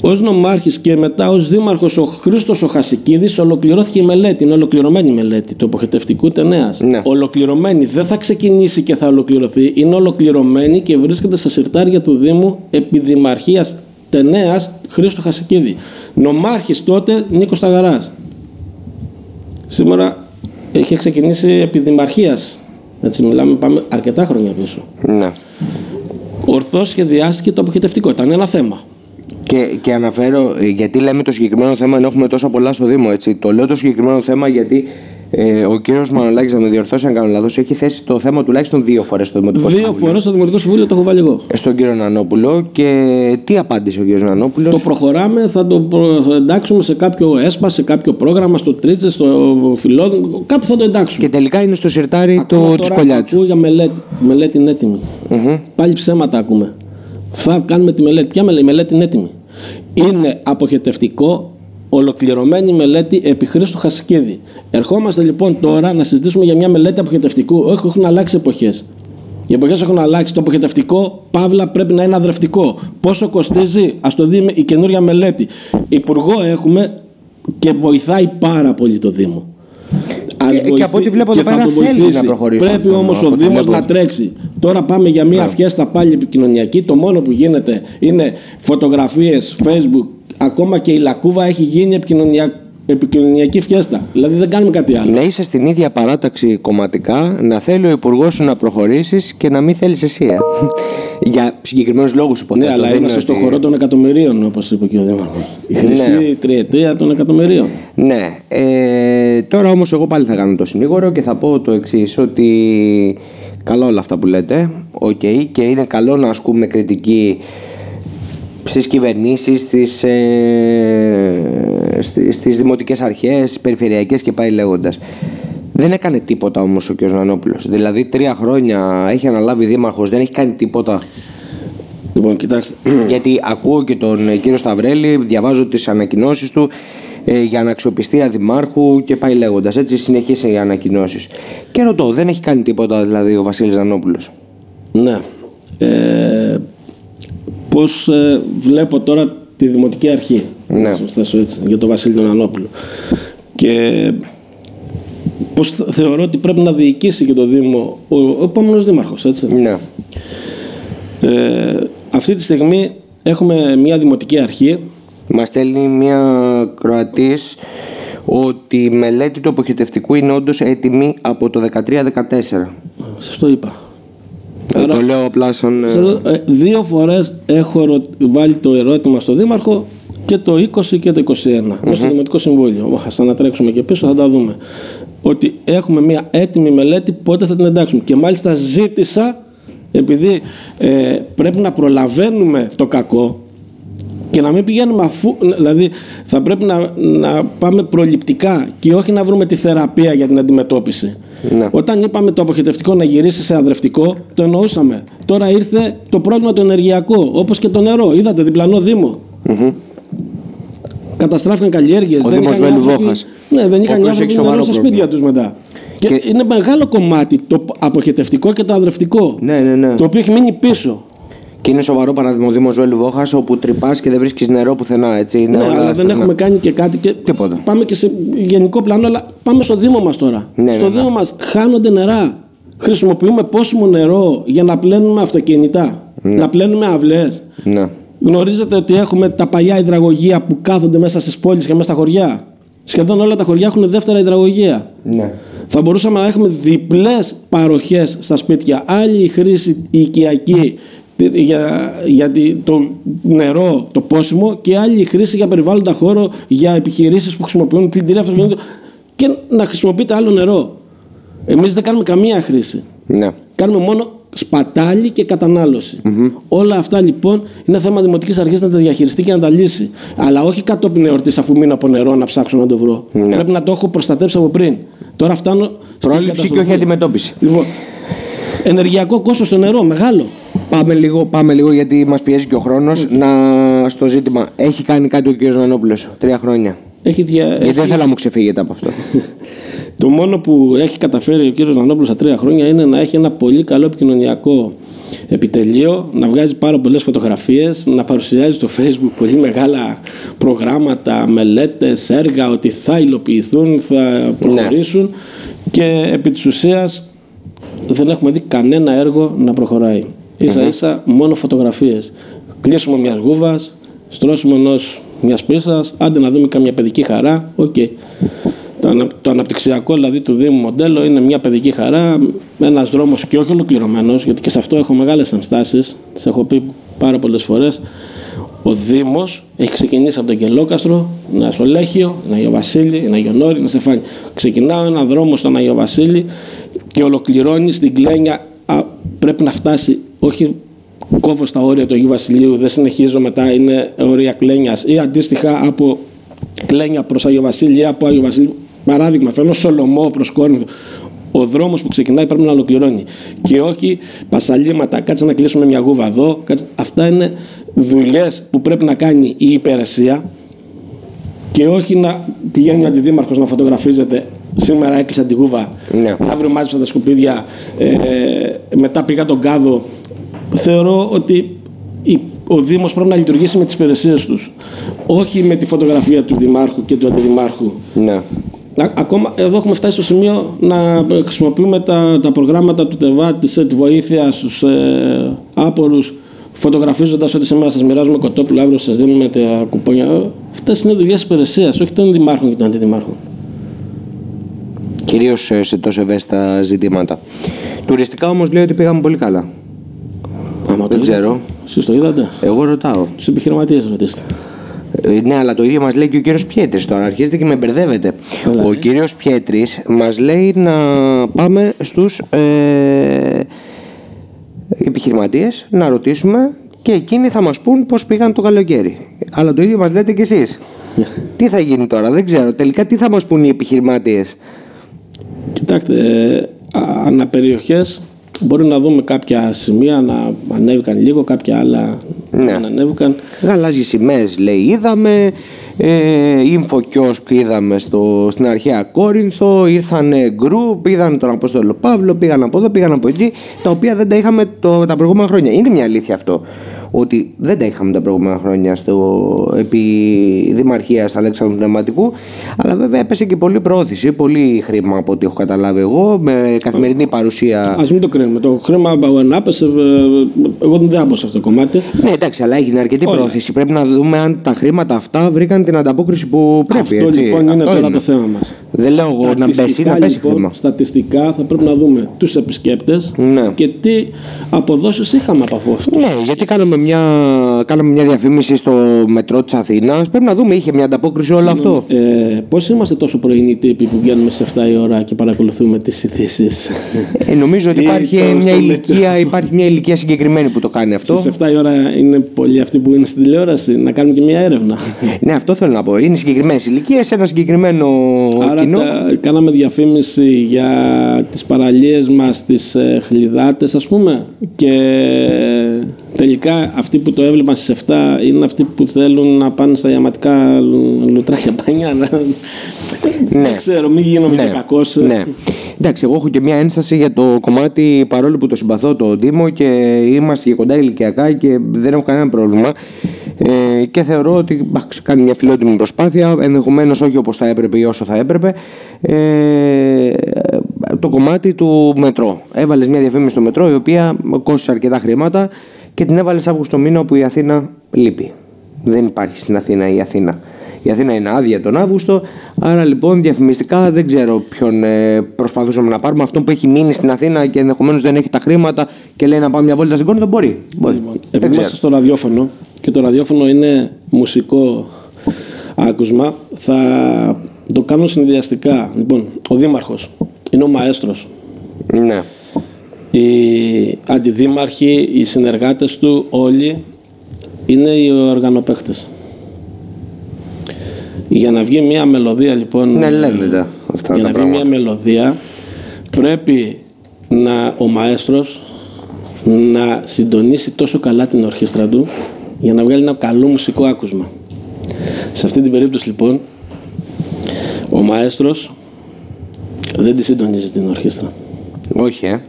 Ω νομάρχης και μετά ως δήμαρχος ο Χρήστος ο Χασικίδης ολοκληρώθηκε η μελέτη. Είναι ολοκληρωμένη η μελέτη του αποχετευτικού ταινέα. Ναι. Ολοκληρωμένη. Δεν θα ξεκινήσει και θα ολοκληρωθεί. Είναι ολοκληρωμένη και βρίσκεται στα συρτάρια του Δήμου Επιδημαρχίας ταινέα Χρήστο Χασικίδη. Νομάρχης τότε Νίκος Ταγαράς. Σήμερα έχει ξεκινήσει επιδημαρχίας. Έτσι μιλάμε, πάμε αρκετά χρόνια πίσω. Ναι. Ορθώς σχεδιάστηκε το αποχετευτικό. Ήταν ένα θέμα. Και, και αναφέρω, ε, γιατί λέμε το συγκεκριμένο θέμα ενώ έχουμε τόσα πολλά στο Δήμο. Έτσι. Το λέω το συγκεκριμένο θέμα γιατί ε, ο κύριος Μανολάκης, να με διορθώσει αν κάνω λάθος, έχει θέσει το θέμα τουλάχιστον δύο φορές στο Δημοτικό Δύο Συμβούλιο. φορές στο Δημοτικό Συμβούλιο το έχω βάλει εγώ. Στον κύριο Νανόπουλο και τι απάντησε ο κύριος Νανόπουλος; Το προχωράμε, θα το προ- θα εντάξουμε σε κάποιο ΕΣΠΑ, σε κάποιο πρόγραμμα, στο Τρίτσε, στο Φιλόδημο. Κάπου θα το εντάξουμε. Και τελικά είναι στο σιρτάρι Ακόμα το της τώρα κολλιάτσου. Ακούω για μελέτη. Η μελέτη είναι έτοιμη. Πάλι ψέματα ακούμε. Θα κάνουμε τη μελέτη. Ποια μελέτη, η μελέτη είναι έτοιμη. Είναι αποχετευτικό, ολοκληρωμένη μελέτη επί Χρήστου Χασικίδη. Ερχόμαστε λοιπόν τώρα να συζητήσουμε για μια μελέτη αποχετευτικού. Όχι, έχουν αλλάξει εποχές. Οι εποχές έχουν αλλάξει. Το αποχετευτικό, παύλα, πρέπει να είναι αδρευτικό. Πόσο κοστίζει, ας το δει η καινούργια μελέτη. Υπουργό έχουμε και βοηθάει πάρα πολύ το Δήμο. Ας Και- και από ό,τι βλέπω και εδώ θα πέρα το θέλει βοηθήσει. να προχωρήσει το Πρέπει θέμα, όμως από ο ό,τι Δήμος βλέπω. να τρέξει. Τώρα πάμε για μια φιέστα πάλι επικοινωνιακή. Το μόνο που γίνεται είναι φωτογραφίες, Facebook. Ακόμα και η Λακούβα έχει γίνει επικοινωνια... επικοινωνιακή φιέστα. Δηλαδή δεν κάνουμε κάτι άλλο. Να είσαι στην ίδια παράταξη κομματικά, να θέλει ο υπουργός σου να προχωρήσεις και να μην θέλεις εσύ. ε. Για συγκεκριμένους λόγους υποθέτω. Ναι, αλλά δεν είμαστε είναι στο ότι- χώρο των εκατομμυρίων, όπως είπε και ο Δήμαρχος. Η χρυσή Ναι. τριετία των εκατομμυρίων. Ναι. Ε, τώρα όμως εγώ πάλι θα κάνω το συνήγορο και θα πω το εξής ότι καλό όλα αυτά που λέτε, οκ, και είναι καλό να ασκούμε κριτική στις κυβερνήσεις, στις, ε, στις, στις δημοτικές αρχές, στις περιφερειακές και πάει λέγοντας. Δεν έκανε τίποτα όμως ο κ. Νανόπουλος. Δηλαδή τρία χρόνια έχει αναλάβει δήμαρχος, δεν έχει κάνει τίποτα. Λοιπόν, κοιτάξτε. Γιατί ακούω και τον ε, κύριο Σταυρέλη, διαβάζω τις ανακοινώσεις του ε, για αναξιοπιστία δημάρχου και πάει λέγοντας. Έτσι συνεχίσει οι ανακοινώσεις. Και ρωτώ, δεν έχει κάνει τίποτα δηλαδή ο Βασίλης Ζανόπουλος. Ναι. Ε, πώς ε, βλέπω τώρα τη Δημοτική Αρχή Ναι. να σας θέσω έτσι, για τον Βασίλη τον Ανόπουλο και πώς θε- θεωρώ ότι πρέπει να διοικήσει και το Δήμο ο, ο επόμενος Δήμαρχος έτσι. Ναι. Ε, αυτή τη στιγμή έχουμε μια Δημοτική Αρχή Μας στέλνει μια Κροατής ότι η μελέτη του αποχετευτικού είναι όντως έτοιμη από το 13-14. σας το είπα Ε, Άρα- το λέω απλά σαν... ε, Σας- ε, δύο φορές έχω ρω- βάλει το ερώτημα στο Δήμαρχο και το 20 και το 21 μέσα στο Δημοτικό Συμβούλιο. Θα ανατρέξουμε και πίσω, θα τα δούμε. Ότι έχουμε μια έτοιμη μελέτη πότε θα την εντάξουμε. Και μάλιστα ζήτησα, επειδή ε, πρέπει να προλαβαίνουμε το κακό και να μην πηγαίνουμε αφού. Δηλαδή, θα πρέπει να, να πάμε προληπτικά και όχι να βρούμε τη θεραπεία για την αντιμετώπιση. Ναι. Όταν είπαμε το αποχετευτικό να γυρίσει σε αδρευτικό, το εννοούσαμε. Τώρα ήρθε το πρόβλημα το ενεργειακό, όπως και το νερό. Είδατε, διπλανό Δήμο. Καταστράφηκαν καλλιέργειες. Ο Δήμος Βέλου Βόχας, Ναι, δεν ο είχαν οι οποίος άνθρωποι έχει νερό σοβαρό στα σπίτια τους μετά. Και, Και- είναι μεγάλο κομμάτι το αποχετευτικό και το αδρευτικό. Ναι, ναι, ναι. Το οποίο έχει μείνει πίσω. Και είναι σοβαρό παράδειγμα ο Δήμος Βέλου Βόχας όπου τρυπάς και δεν βρίσκεις νερό πουθενά. Έτσι. Είναι Ναι, όλα αλλά δεν στεγνά. έχουμε κάνει και κάτι. Και Τίποτα. Πάμε και σε γενικό πλάνο, αλλά πάμε στο Δήμο μας τώρα. Ναι, στο ναι, ναι. Δήμο μας χάνονται νερά. Χρησιμοποιούμε πόσιμο νερό για να πλένουμε αυτοκίνητα, να πλένουμε αυλές. Ναι. Γνωρίζετε ότι έχουμε τα παλιά υδραγωγεία που κάθονται μέσα στις πόλεις και μέσα στα χωριά; Σχεδόν όλα τα χωριά έχουν δεύτερα υδραγωγεία. Ναι. Θα μπορούσαμε να έχουμε διπλές παροχές στα σπίτια. Άλλη η χρήση η οικιακή τη- για, για τη- το νερό, το πόσιμο και άλλη η χρήση για περιβάλλοντα χώρο για επιχειρήσεις που χρησιμοποιούν πλυντήρια αυτοκινήτων και να χρησιμοποιείτε άλλο νερό. Εμείς δεν κάνουμε καμία χρήση. Ναι. Κάνουμε μόνο σπατάλη και κατανάλωση. Όλα αυτά λοιπόν είναι θέμα δημοτικής αρχής να τα διαχειριστεί και να τα λύσει. Αλλά όχι κατόπιν εορτής αφού μείνω από νερό να ψάξω να το βρω. Ναι. Πρέπει να το έχω προστατέψει από πριν. Τώρα φτάνω. στην Πρόληψη και καταστροφή. όχι αντιμετώπιση. Λοιπόν, ενεργειακό κόστος στο νερό, μεγάλο. Πάμε λίγο, πάμε λίγο γιατί μας πιέζει και ο χρόνος να, στο ζήτημα. Έχει κάνει κάτι ο κ. Νανόπουλος τρία χρόνια. Έχει δια... Γιατί έχει- δεν θέλω να μου ξεφύγετε από αυτό. Το μόνο που έχει καταφέρει ο κύριος Νανόπουλος στα τρία χρόνια είναι να έχει ένα πολύ καλό επικοινωνιακό επιτελείο, να βγάζει πάρα πολλές φωτογραφίες, να παρουσιάζει στο facebook πολύ μεγάλα προγράμματα, μελέτες, έργα, ότι θα υλοποιηθούν, θα προχωρήσουν και επί της ουσίας δεν έχουμε δει κανένα έργο να προχωράει. Ίσα ίσα μόνο φωτογραφίες. Κλείσουμε μιας γούβας, στρώσουμε ενός μιας πίστας, άντε να δούμε καμιά παιδική χαρά, οκ. Το, ανα- το αναπτυξιακό δηλαδή του Δήμου μοντέλο είναι μια παιδική χαρά, ένας δρόμος και όχι ολοκληρωμένος, γιατί και σε αυτό έχω μεγάλες ενστάσεις. Τις έχω πει πάρα πολλές φορές. Ο Δήμος έχει ξεκινήσει από τον Κελόκαστρο, ένα Σολέχιο, ένα Αγιο Βασίλη, ένα Αγιονόρη, ένα Στεφάνι. Ξεκινάω ένα δρόμο στον Αγιο Βασίλη και ολοκληρώνει στην Κλένια. Α, πρέπει να φτάσει, όχι κόβω στα όρια του Αγίου Βασιλείου, δεν συνεχίζω μετά, είναι όρια Κλένιας ή αντίστοιχα από Κλένια προς Άγιο Βασίλη ή από Άγιο Βασίλη. Παράδειγμα, φέρνω Σολομό προ Κόρινθο. Ο δρόμος που ξεκινάει πρέπει να ολοκληρώνει. Και όχι πασαλίματα, κάτσε να κλείσουμε μια γούβα εδώ. Κάτσε. Αυτά είναι δουλειές που πρέπει να κάνει η υπηρεσία και όχι να πηγαίνει ο αντιδήμαρχος να φωτογραφίζεται. Σήμερα έκλεισα τη γούβα. Ναι. Αύριο μάζεψα τα σκουπίδια. Ε, μετά πήγα τον κάδο. Θεωρώ ότι η- ο Δήμος πρέπει να λειτουργήσει με τις υπηρεσίες τους. Όχι με τη φωτογραφία του Δημάρχου και του Αντιδημάρχου. Ναι. Α- Ακόμα εδώ έχουμε φτάσει στο σημείο να χρησιμοποιούμε τα, τα προγράμματα του ΤΕΒΑ, της, ε, τη βοήθεια στους ε, άπορους, φωτογραφίζοντας ότι σήμερα σας μοιράζουμε κοτόπουλο, αύριο σας δίνουμε τα κουπόνια. Αυτές είναι δουλειές υπηρεσίας, όχι των δημάρχων και των αντιδημάρχων. Κυρίως σε τόσο ευαίσθητα ζητήματα. Τουριστικά όμως λέει ότι πήγαμε πολύ καλά. Άμα Δεν το ξέρω. είδατε. Εσείς το είδατε. Εγώ ρωτάω. Τους επιχειρηματίες ρωτήστε. Ε, Ναι, αλλά το ίδιο μας λέει και ο κύριος Πιέτρης τώρα. Αρχίζετε και με μπερδεύετε. Έλα, Ο ε. κύριος Πιέτρης μας λέει να πάμε στους ε, επιχειρηματίες να ρωτήσουμε και εκείνοι θα μας πούν πώς πήγαν το καλοκαίρι. Αλλά το ίδιο μας λέτε κι εσείς. τι θα γίνει τώρα, δεν ξέρω. Τελικά τι θα μας πούν οι επιχειρηματίες; Κοιτάξτε, ε, α- αναπεριοχές μπορεί να δούμε κάποια σημεία να ανέβηκαν λίγο, κάποια άλλα Ναι. να ανέβηκαν. Γαλάζιες σημαίες λέει είδαμε ε, info kiosk είδαμε στο, στην αρχαία Κόρινθο ήρθαν γκρουπ, είδαν τον Απόστολο Παύλο πήγαν από εδώ, πήγαν από εκεί τα οποία δεν τα είχαμε το, τα προηγούμενα χρόνια είναι μια αλήθεια αυτό ότι δεν τα είχαμε τα προηγούμενα χρόνια στο, επί Δημαρχίας Αλέξανδρου Πνευματικού αλλά βέβαια έπεσε και πολύ προώθηση πολύ χρήμα από ό,τι έχω καταλάβει εγώ με καθημερινή παρουσία Α μην το κρίνουμε. Το χρήμα when έπεσε, ε, εγώ δεν άμπω σε αυτό το κομμάτι. Ναι, εντάξει, αλλά έγινε αρκετή Όλα. πρόθεση. Πρέπει να δούμε αν τα χρήματα αυτά βρήκαν την ανταπόκριση που πρέπει. αυτό έτσι. λοιπόν είναι Αυτό τώρα το θέμα μας. Δεν λέω εγώ να πέσει, να πέσει λοιπόν, χρήμα. Στατιστικά θα πρέπει να δούμε τους επισκέπτες Ναι. και τι αποδόσεις είχαμε από αυτό. Ναι, γιατί κάναμε μια, κάναμε μια διαφήμιση στο μετρό της Αθήνας. Πρέπει να δούμε, είχε μια ανταπόκριση όλο αυτό. Ε, Πώς είμαστε τόσο πρωινοί τύποι που βγαίνουμε σε 7 η ώρα και παρακολουθούμε τις ειδήσεις; Ε, νομίζω ότι Ή υπάρχει τώρα μια, στο ηλικία, υπάρχει μια ηλικία συγκεκριμένη που το κάνει αυτό. Στις 7 η ώρα είναι πολλοί αυτοί που είναι στην τηλεόραση να κάνουμε και μια έρευνα. Ναι, αυτό θέλω να πω. Είναι συγκεκριμένες ηλικίες, ένα συγκεκριμένο Άρα κοινό. τα, κάναμε διαφήμιση για τις παραλίες μας, τις ε, χλιδάτες ας πούμε και τελικά αυτοί που το έβλεπαν στις 7 είναι αυτοί που θέλουν να πάνε στα ιαματικά λου- λουτράκια μπανιά. να- Δεν ξέρω, μην γίνομαι και κακός. Ναι. Εντάξει, εγώ έχω και μια ένσταση για το κομμάτι παρόλο που το συμπαθώ το Δήμο και είμαστε και κοντά ηλικιακά και δεν έχω κανένα πρόβλημα. Ε, και θεωρώ ότι εντάξει, κάνει μια φιλότιμη προσπάθεια, ενδεχομένως όχι όπως θα έπρεπε ή όσο θα έπρεπε. Ε, το κομμάτι του μετρό. Έβαλες μια διαφήμιση στο μετρό η οποία κόστησε αρκετά χρήματα και την έβαλες Αύγουστο μήνα όπου η Αθήνα λείπει. Δεν υπάρχει στην Αθήνα η Αθήνα. Η Αθήνα είναι άδεια τον Αύγουστο, άρα λοιπόν διαφημιστικά δεν ξέρω ποιον ε, προσπαθούσαμε να πάρουμε. Αυτό που έχει μείνει στην Αθήνα και ενδεχομένως δεν έχει τα χρήματα και λέει να πάμε μια βόλτα στην Κόρινθο, μπορεί. μπορεί. Λοιπόν, δεν επειδή ξέρω. είμαστε στο ραδιόφωνο και το ραδιόφωνο είναι μουσικό άκουσμα, θα το κάνω συνδυαστικά. Λοιπόν, ο Δήμαρχος είναι ο μαέστρος. Ναι. Οι αντιδήμαρχοι, οι συνεργάτες του, όλοι είναι οι οργανοπαίχτες. Για να βγει μια μελωδία λοιπόν Ναι, λένε τα αυτά για τα να βγει μια πράγματα. μελωδία πρέπει να, ο μαέστρος να συντονίσει τόσο καλά την ορχήστρα του για να βγάλει ένα καλό μουσικό άκουσμα. Σε αυτή την περίπτωση λοιπόν ο μαέστρος δεν τη συντονίζει την ορχήστρα. Όχι, ε.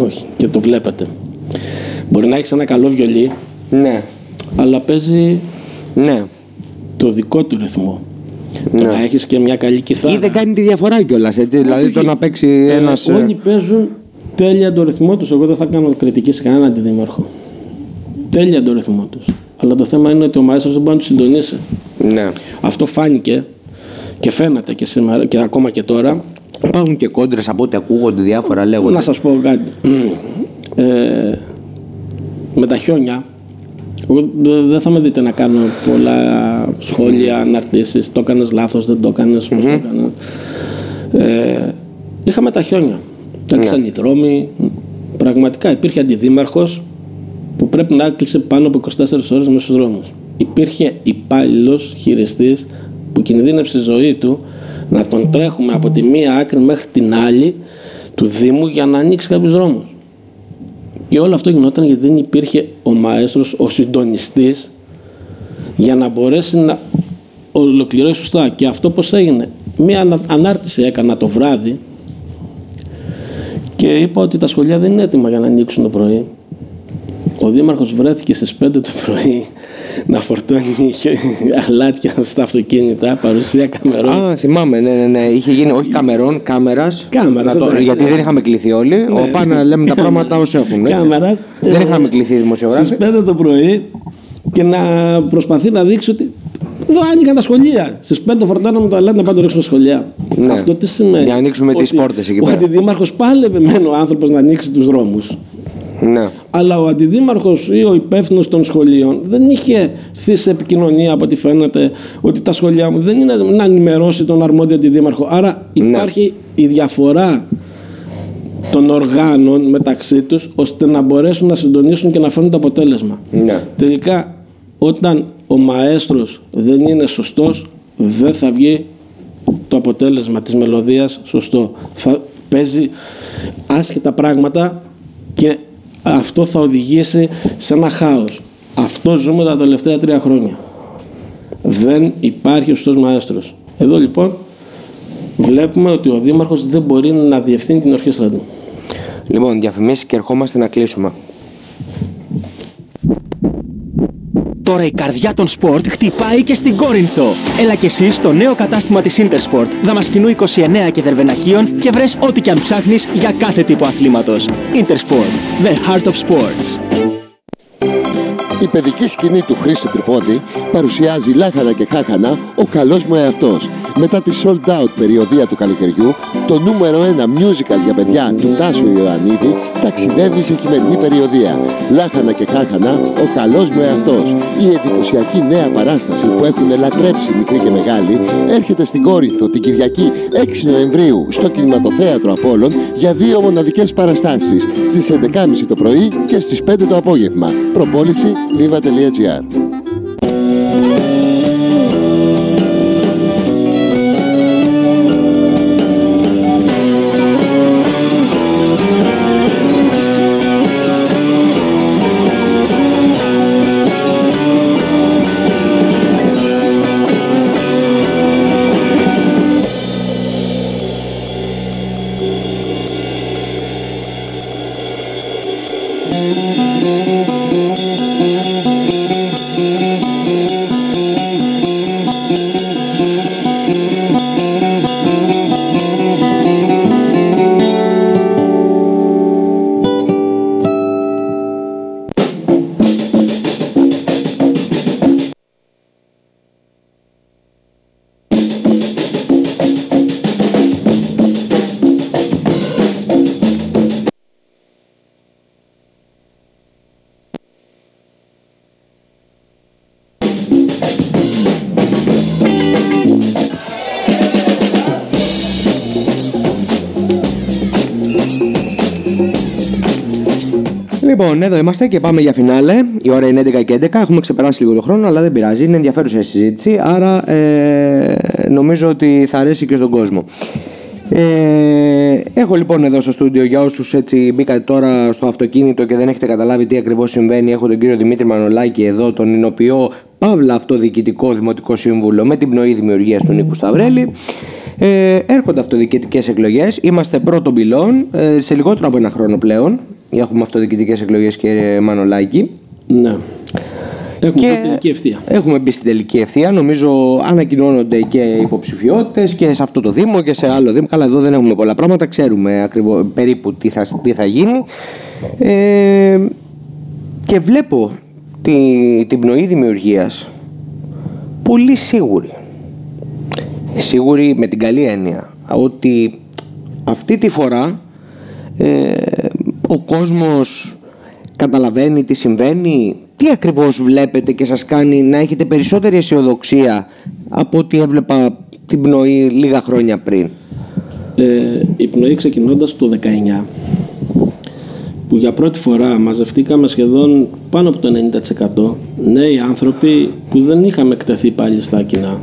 Όχι, και το βλέπετε. Μπορεί να έχεις ένα καλό βιολί, Ναι. αλλά παίζει Ναι. το δικό του ρυθμό. Το Ναι. να έχεις και μια καλή κιθάρα. Ή δεν κάνει τη διαφορά κιόλας, έτσι. Δηλαδή το Όχι. να παίξει Ε, ένας. όλοι παίζουν τέλεια το ρυθμό τους. Εγώ δεν θα κάνω κριτικής σε κανέναν αντιδήμαρχο. Τέλεια το ρυθμό τους. Αλλά το θέμα είναι ότι ο μαέστρος δεν μπορεί να τους συντονίσει. Ναι. Αυτό φάνηκε και φαίνεται και σήμερα και ακόμα και τώρα. Υπάρχουν και κόντρες από ό,τι ακούγονται διάφορα λέγονται. Να σας πω κάτι. Ε, με τα χιόνια, εγώ δε- δεν θα με δείτε να κάνω πολλά σχόλια, αναρτήσεις, το έκανες λάθος, δεν το έκανες, πώς το έκανες. Ε, είχαμε τα χιόνια. Έκλεισαν οι δρόμοι. Πραγματικά υπήρχε αντιδήμαρχος που πρέπει να έκλεισε πάνω από 24 ώρες μέσα στους δρόμους. Υπήρχε υπάλληλος χειριστής που κινδύνευσε η ζωή του να τον τρέχουμε από τη μία άκρη μέχρι την άλλη του Δήμου για να ανοίξει κάποιους δρόμους. Και όλο αυτό γινόταν γιατί δεν υπήρχε ο μαέστρος, ο συντονιστής για να μπορέσει να ολοκληρώσει σωστά. Και αυτό πώς έγινε. Μία ανα- ανάρτηση έκανα το βράδυ και είπα ότι τα σχολεία δεν είναι έτοιμα για να ανοίξουν το πρωί. Ο Δήμαρχος βρέθηκε στις 5 το πρωί να φορτώνει αλάτια στα αυτοκίνητα, παρουσία καμερών. Α, θυμάμαι, ναι, ναι, ναι. Είχε γίνει όχι καμερών, κάμερας. Κάμερας, εντάξει. Γιατί δεν είχαμε κληθεί όλοι. Ο, πάμε να λέμε τα πράγματα όσο έχουν. έτσι. Κάμερας. Δεν Ε, είχαμε κληθεί οι δημοσιογράφοι. Στις 5 το πρωί και να προσπαθεί να δείξει ότι εδώ άνοιγαν τα σχολεία. Στις 5 φορτώναμε το αλάτι να πάμε το ρίξουμε στα σχολεία. Ναι. Αυτό τι σημαίνει; Για να ανοίξουμε τις Ότι πόρτες εκεί Ο πέρα. αντιδήμαρχο πάλευε μεν ο άνθρωπος να ανοίξει τους δρόμους. Ναι. Αλλά ο αντιδήμαρχος ή ο υπεύθυνος των σχολείων δεν είχε έρθει σε επικοινωνία από ό,τι φαίνεται ότι τα σχολεία μου δεν είναι να ενημερώσει τον αρμόδιο αντιδήμαρχο. Άρα Ναι. υπάρχει η διαφορά των οργάνων μεταξύ τους ώστε να μπορέσουν να συντονίσουν και να φέρουν το αποτέλεσμα. Ναι. Τελικά όταν ο μαέστρος δεν είναι σωστός δεν θα βγει το αποτέλεσμα της μελωδίας σωστό. Θα παίζει άσχετα πράγματα και αυτό θα οδηγήσει σε ένα χάος. Αυτό ζούμε τα τελευταία τρία χρόνια. Δεν υπάρχει ο σωστός μαέστρος. Εδώ λοιπόν βλέπουμε ότι ο Δήμαρχος δεν μπορεί να διευθύνει την ορχήστρα του. Λοιπόν, διαφημίσεις και ερχόμαστε να κλείσουμε. Τώρα η καρδιά των σπορ χτυπάει και στην Κόρινθο. Έλα και εσύ στο νέο κατάστημα της Intersport, Δαμασκηνού 29 και Δερβενακίων και βρες ό,τι και αν ψάχνεις για κάθε τύπο αθλήματος. Intersport, the heart of sports. Η παιδική σκηνή του Χρήστο Τρυπόδη παρουσιάζει λάχανα και χάχανα ο καλός μου εαυτός. Μετά τη sold out περιοδία του καλοκαιριού, το νούμερο ένα musical για παιδιά του Τάσου Ιωαννίδη ταξιδεύει σε χειμερινή περιοδία. Λάχανα και χάχανα, ο καλός μου εαυτός. Η εντυπωσιακή νέα παράσταση που έχουν λατρέψει μικροί και μεγάλοι έρχεται στην Κόρινθο την Κυριακή 6 Νοεμβρίου στο Κινηματοθέατρο Απόλλων για δύο μοναδικές παραστάσεις στις 11.30 το πρωί και στις 5 το απόγευμα. Προπόληση Viva a Ateliê Diário. Λοιπόν, εδώ είμαστε και πάμε για φινάλε. Η ώρα είναι 11 και 11. Έχουμε ξεπεράσει λίγο το χρόνο, αλλά δεν πειράζει. Είναι ενδιαφέρουσα η συζήτηση. Άρα ε, νομίζω ότι θα αρέσει και στον κόσμο. Ε, έχω λοιπόν εδώ στο στούντιο για όσους έτσι μπήκατε τώρα στο αυτοκίνητο και δεν έχετε καταλάβει τι ακριβώς συμβαίνει. Έχω τον κύριο Δημήτρη Μανολάκη εδώ, τον Ινοποιό Παύλα Αυτοδιοικητικό Δημοτικό Σύμβουλο με την πνοή δημιουργίας του Νίκου Σταυρέλη. Ε, έρχονται αυτοδιοικητικές εκλογές. Είμαστε πρώτον πυλών ε, σε λιγότερο από ένα χρόνο πλέον. Έχουμε αυτοδιοικητικές εκλογές κύριε Μανολάκη. Ναι. Έχουμε και τελική ευθεία. Έχουμε μπει στην τελική ευθεία. Νομίζω ανακοινώνονται και υποψηφιότητες και σε αυτό το Δήμο και σε άλλο Δήμο. Καλά, εδώ δεν έχουμε πολλά πράγματα. Ξέρουμε ακριβώς περίπου τι θα, τι θα γίνει. Ε, και βλέπω τη, την πνοή δημιουργίας πολύ σίγουρη. Σίγουρη με την καλή έννοια ότι αυτή τη φορά ε, ο κόσμος καταλαβαίνει τι συμβαίνει; Τι ακριβώς βλέπετε και σας κάνει να έχετε περισσότερη αισιοδοξία από ό,τι έβλεπα την πνοή λίγα χρόνια πριν; Ε, η πνοή ξεκινώντας το 19 που για πρώτη φορά μαζευτήκαμε σχεδόν πάνω από το 90% νέοι άνθρωποι που δεν είχαμε εκτεθεί πάλι στα κοινά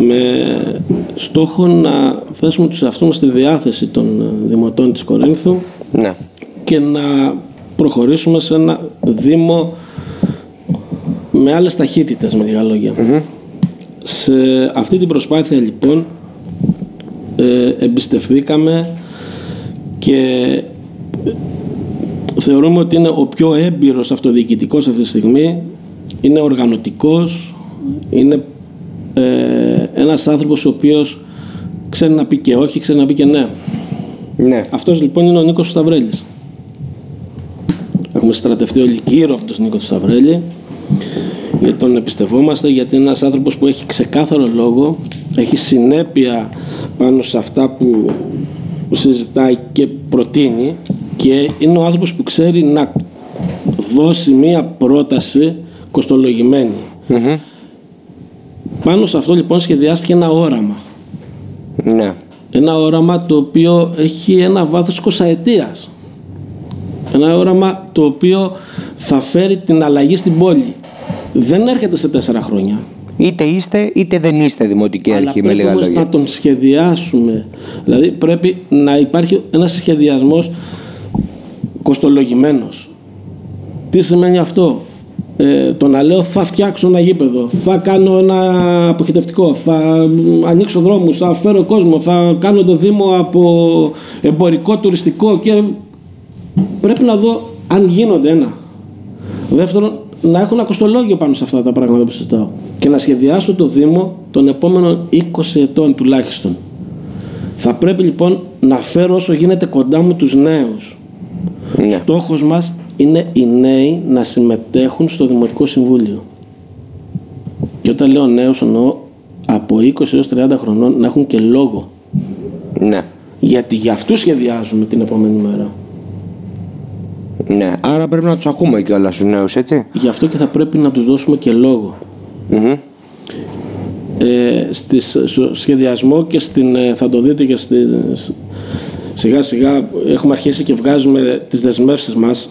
με στόχο να θέσουμε τους εαυτούς μας στη διάθεση των δημοτών της Κορίνθου ναι. και να προχωρήσουμε σε ένα δήμο με άλλες ταχύτητες με λίγα Σε αυτή την προσπάθεια λοιπόν ε, εμπιστευθήκαμε και θεωρούμε ότι είναι ο πιο έμπειρος αυτοδιοικητικός αυτή τη στιγμή. Είναι οργανωτικός είναι ε, ένας άνθρωπος ο οποίος ξέρει να πει και όχι, ξέρει να πει και ναι. ναι. Αυτός λοιπόν είναι ο Νίκος Σταυρέλης. Έχουμε στρατευτεί όλοι γύρω από τον Νίκο του Σταυρέλη γιατί τον εμπιστευόμαστε γιατί είναι ένας άνθρωπος που έχει ξεκάθαρο λόγο έχει συνέπεια πάνω σε αυτά που, που συζητάει και προτείνει και είναι ο άνθρωπος που ξέρει να δώσει μία πρόταση κοστολογημένη. Πάνω σε αυτό λοιπόν σχεδιάστηκε ένα όραμα. Ναι. Ένα όραμα το οποίο έχει ένα βάθος 20 ετίας. Ένα όραμα το οποίο θα φέρει την αλλαγή στην πόλη. Δεν έρχεται σε τέσσερα χρόνια. Είτε είστε είτε δεν είστε δημοτική Αλλά αρχή με λίγα πρέπει λόγια. να τον σχεδιάσουμε. Δηλαδή πρέπει να υπάρχει ένας σχεδιασμός κοστολογημένος. Τι σημαίνει αυτό; Ε, το να λέω θα φτιάξω ένα γήπεδο, θα κάνω ένα αποχητευτικό, θα ανοίξω δρόμους, θα φέρω κόσμο, θα κάνω το Δήμο από εμπορικό, τουριστικό και πρέπει να δω αν γίνονται ένα. Δεύτερον, να έχω ένα κοστολόγιο πάνω σε αυτά τα πράγματα που συζητάω και να σχεδιάσω το Δήμο των επόμενων 20 ετών τουλάχιστον. Θα πρέπει λοιπόν να φέρω όσο γίνεται κοντά μου τους νέους. Ναι. Στόχος μας είναι οι νέοι να συμμετέχουν στο Δημοτικό Συμβούλιο. Και όταν λέω νέους εννοώ από 20 έως 30 χρονών να έχουν και λόγο. Ναι. Γιατί για αυτούς σχεδιάζουμε την επόμενη μέρα. ναι. Άρα πρέπει να τους ακούμε κιόλας τους νέους, έτσι. Γι' αυτό και θα πρέπει να τους δώσουμε και λόγο. Μμμ. Ε, στις, στο σχεδιασμό και στην, ε, θα το δείτε και στις, σιγά σιγά έχουμε αρχίσει και βγάζουμε τις δεσμεύσεις μας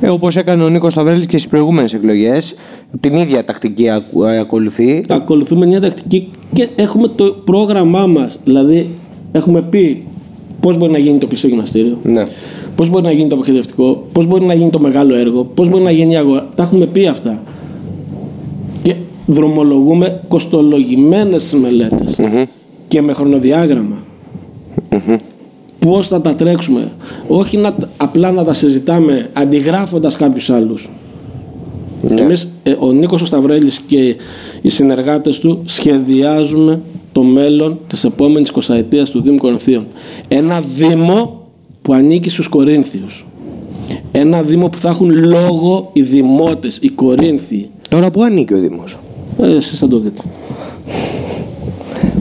Ε, Όπως έκανε ο Νίκος Σταβέλης και στις προηγούμενες εκλογές, την ίδια τακτική ακου- ε, ακολουθεί. ακολουθούμε μια τακτική και έχουμε το πρόγραμμά μας. Δηλαδή, έχουμε πει πώς μπορεί να γίνει το κλειστό γυμναστήριο, Ναι. πώς μπορεί να γίνει το αποχαιρετικό, πώς μπορεί να γίνει το μεγάλο έργο, πώς μπορεί να γίνει η αγορά. Τα έχουμε πει αυτά. Και δρομολογούμε κοστολογημένες μελέτες και με χρονοδιάγραμμα. Πώς θα τα τρέξουμε. Όχι να, τα- απλά να τα συζητάμε αντιγράφοντας κάποιους άλλους. Εμείς, ε, ο Νίκος ο Σταυρέλης και οι συνεργάτες του σχεδιάζουμε το μέλλον της επόμενης 20 του Δήμου Κορινθίων. Ένα Δήμο που ανήκει στους Κορίνθιους. Ένα Δήμο που θα έχουν λόγο οι Δημότες, οι Κορίνθιοι. Τώρα που ανήκει ο Δήμος. Ε, εσείς θα το δείτε.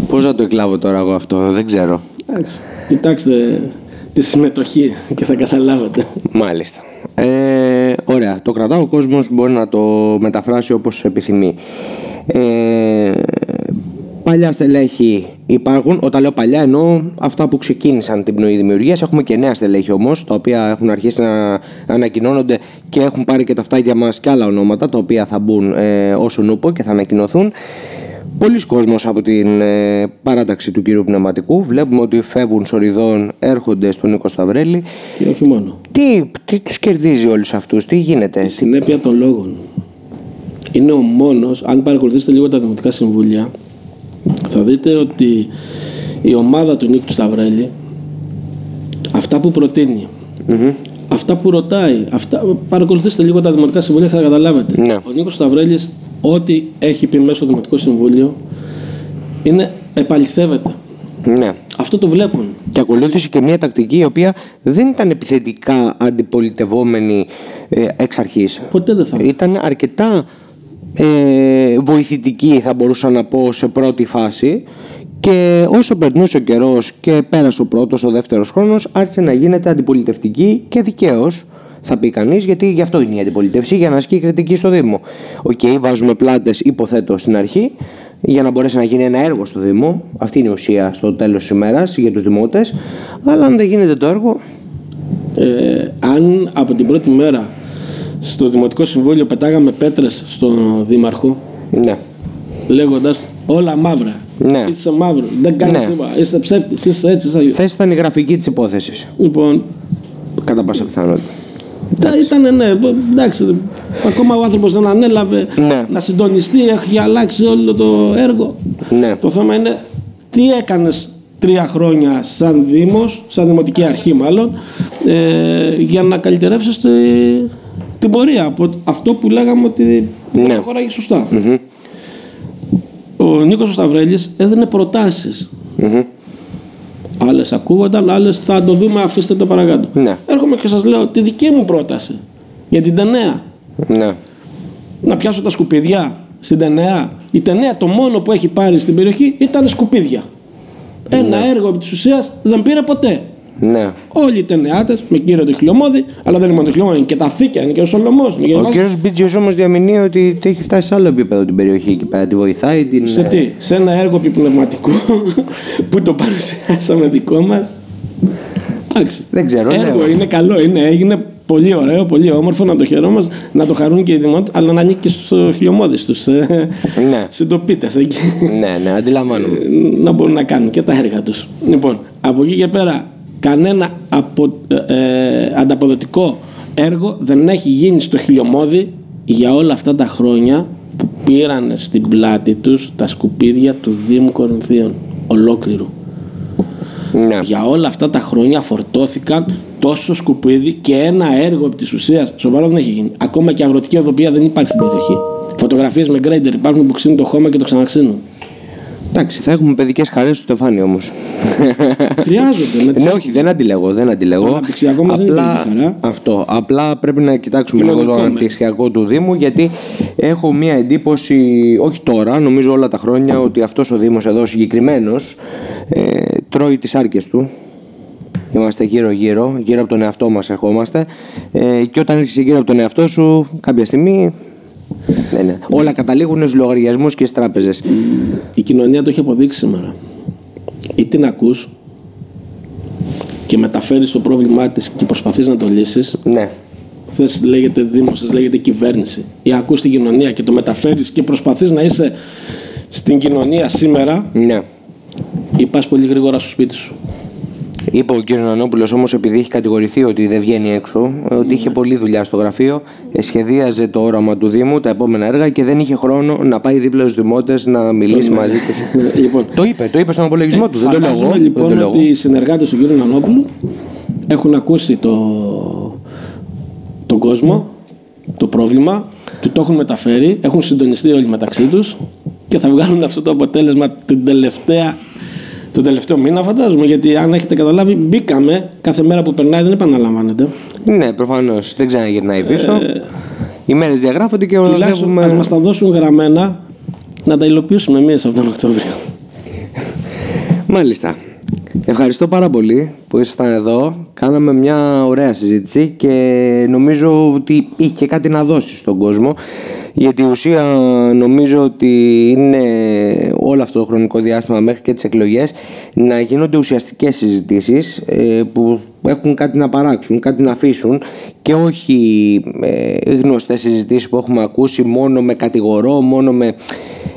Πώς να το εκλάβω τώρα εγώ αυτό, δεν ξέρω. Εντάξει. Κοιτάξτε τη συμμετοχή και θα καταλάβετε. Μάλιστα. Ε, ωραία. Το κρατάω ο κόσμος μπορεί να το μεταφράσει όπως επιθυμεί. Ε, παλιά στελέχη υπάρχουν. Όταν λέω παλιά εννοώ αυτά που ξεκίνησαν την πνοή δημιουργίας. Έχουμε και νέα στελέχη όμως, τα οποία έχουν αρχίσει να ανακοινώνονται και έχουν πάρει και τα αυτάκια μας και άλλα ονόματα, τα οποία θα μπουν ε, όσο νούπο και θα ανακοινωθούν. Πολλοί κόσμος από την ε, παράταξη του κυρίου Πνευματικού. Βλέπουμε ότι φεύγουν σοριδών, έρχονται στον Νίκο Σταυρέλη. Και όχι μόνο. Τι, τι τους κερδίζει όλους αυτούς, τι γίνεται; Η συνέπεια των λόγων. Είναι ο μόνος, αν παρακολουθήσετε λίγο τα Δημοτικά Συμβούλια, θα δείτε ότι η ομάδα του Νίκου του Σταυρέλη, αυτά που προτείνει, Αυτά που ρωτάει, αυτά, παρακολουθήστε λίγο τα Δημοτικά Συμβούλια και θα καταλάβετε. Ναι. Ο Νίκος Σταυρέλης, ό,τι έχει πει μέσα στο Δημοτικό Συμβούλιο, είναι επαληθεύεται. Ναι. Αυτό το βλέπουν. Και ακολούθησε και μια τακτική η οποία δεν ήταν επιθετικά αντιπολιτευόμενη ε, εξ αρχής. Ποτέ δεν θα είναι. Ήταν αρκετά ε, βοηθητική θα μπορούσα να πω σε πρώτη φάση και όσο περνούσε ο καιρός και πέρασε ο πρώτος, ο δεύτερος χρόνος άρχισε να γίνεται αντιπολιτευτική και δικαίως θα πει κανείς, γιατί γι' αυτό είναι η αντιπολίτευση, για να ασκεί κριτική στο Δήμο. Οκ, βάζουμε πλάτες, υποθέτω στην αρχή, για να μπορέσει να γίνει ένα έργο στο Δήμο. Αυτή είναι η ουσία στο τέλος της ημέρας για τους δημότες. Αλλά αν δεν γίνεται το έργο, Ε, αν από την πρώτη μέρα στο Δημοτικό Συμβούλιο πετάγαμε πέτρες στον Δήμαρχο, ναι. λέγοντας όλα μαύρα. Ναι. Είσαι μαύρο, δεν κάνεις Ναι. τίποτα, είστε ψεύτης, είστε έτσι, είσαι... Θες ήταν η γραφική της υπόθεσης. Λοιπόν, Κατά πάσα πιθανότητα. Τα ήταν ναι, μπο- εντάξει, ακόμα ο άνθρωπος δεν ανέλαβε Ναι. να συντονιστεί, έχει αλλάξει όλο το έργο. Ναι. Το θέμα είναι τι έκανες τρία χρόνια σαν Δήμος, σαν Δημοτική Αρχή μάλλον, ε, για να καλυτερεύσεις τη, την πορεία από αυτό που λέγαμε ότι Ναι. δεν χωράγει σωστά. Ο Νίκος ο Σταυρέλης έδινε προτάσεις. Άλλες ακούγονταν, άλλες θα το δούμε, αφήστε το παρακάτω. Ναι. Έρχομαι και σας λέω τη δική μου πρόταση για την ταινία. Ναι. Να πιάσω τα σκουπίδια στην ταινία. Η ταινία το μόνο που έχει πάρει στην περιοχή ήταν σκουπίδια. Ένα έργο επί της ουσίας δεν πήρε ποτέ. Ναι. Όλοι οι ταινιάτε με κύριο το χιλιομόδι, αλλά δεν είναι μόνο το χιλιομόδι, είναι και τα φύκια, είναι και ο Σολομός. Ο κύριος Μπίτζιο όμως διαμηνύει ότι το έχει φτάσει σε άλλο επίπεδο την περιοχή εκεί πέρα. Τη βοηθάει την. Σε τι, σε ένα έργο επιπνευματικό που το παρουσιάσαμε δικό μας. Εντάξει. Δεν ξέρω, Έργο ναι. είναι καλό, είναι, έγινε πολύ ωραίο, πολύ όμορφο να το χαιρόμαστε, να το χαρούν και οι δημότες, αλλά να ανήκει και στο χιλιομόδι του. Ναι. Συντοπίτε εκεί. ναι, ναι, αντιλαμβάνομαι. να μπορούν να κάνουν και τα έργα τους. Λοιπόν, από εκεί και πέρα κανένα απο, ε, ε, ανταποδοτικό έργο δεν έχει γίνει στο χιλιομόδι για όλα αυτά τα χρόνια που πήραν στην πλάτη τους τα σκουπίδια του Δήμου Κορινθίων ολόκληρου. Ναι. Για όλα αυτά τα χρόνια φορτώθηκαν τόσο σκουπίδι και ένα έργο από τη ουσία. Σοβαρό δεν έχει γίνει. Ακόμα και αγροτική οδοπία δεν υπάρχει στην περιοχή. Φωτογραφίες με γκρέιντερ υπάρχουν που ξύνουν το χώμα και το ξαναξύνουν. Εντάξει, θα έχουμε παιδικές χαρές στο στεφάνι όμως. Χρειάζονται. Με τις ναι, όχι, δεν αντιλέγω. Δεν αντιλέγω. Το αναπτυξιακό μας δεν είναι Απλά, παιδική χαρά. αυτό. Απλά πρέπει να κοιτάξουμε λίγο Κοινωνικό το μέτρο. αναπτυξιακό του Δήμου, γιατί έχω μία εντύπωση, όχι τώρα, νομίζω όλα τα χρόνια, ότι αυτός ο Δήμος εδώ συγκεκριμένος ε, τρώει τις άρκες του. Είμαστε γύρω-γύρω, γύρω από τον εαυτό μας ερχόμαστε ε, και όταν έρχεσαι γύρω από τον εαυτό σου κάποια στιγμή ναι, ναι. όλα καταλήγουν στους λογαριασμούς και στις τράπεζες Η κοινωνία το έχει αποδείξει σήμερα. Ή την ακούς και μεταφέρεις το πρόβλημά της και προσπαθείς να το λύσεις. ναι. Θες λέγεται δήμος, θες λέγεται κυβέρνηση. Ή ακούς την κοινωνία και το μεταφέρεις και προσπαθείς να είσαι στην κοινωνία σήμερα ναι. ή πας πολύ γρήγορα στο σπίτι σου. Είπε ο κ. Νανόπουλος όμως, επειδή έχει κατηγορηθεί ότι δεν βγαίνει έξω, ότι είχε πολλή δουλειά στο γραφείο, ε, σχεδίαζε το όραμα του Δήμου, τα επόμενα έργα και δεν είχε χρόνο να πάει δίπλα στους δημότες να μιλήσει μαζί τους. λοιπόν, το είπε, το είπε στον απολογισμό του. Δεν το λέω εγώ. Φαντάζομαι δεν λοιπόν το λέω ότι εγώ. οι συνεργάτες του κ. Νανόπουλου έχουν ακούσει το, τον κόσμο, το πρόβλημα, του το έχουν μεταφέρει, έχουν συντονιστεί όλοι μεταξύ τους και θα βγάλουν αυτό το αποτέλεσμα την τελευταία, τον τελευταίο μήνα φαντάζομαι γιατί αν έχετε καταλάβει μπήκαμε κάθε μέρα που περνάει δεν επαναλαμβάνεται Ναι, προφανώς. Δεν ξαναγυρνάει πίσω. Ε, Οι μέρες διαγράφονται και τουλάχιστον ας οδεύουμε. μας τα δώσουν γραμμένα να τα υλοποιήσουμε εμείς από τον Οκτώβριο Μάλιστα. Ευχαριστώ πάρα πολύ που ήσασταν εδώ. Κάναμε μια ωραία συζήτηση και νομίζω ότι είχε και κάτι να δώσει στον κόσμο. Γιατί η ουσία νομίζω ότι είναι όλο αυτό το χρονικό διάστημα μέχρι και τις εκλογές να γίνονται ουσιαστικές συζητήσεις ε, που έχουν κάτι να παράξουν, κάτι να αφήσουν και όχι ε, γνωστές συζητήσεις που έχουμε ακούσει μόνο με κατηγορώ, μόνο με...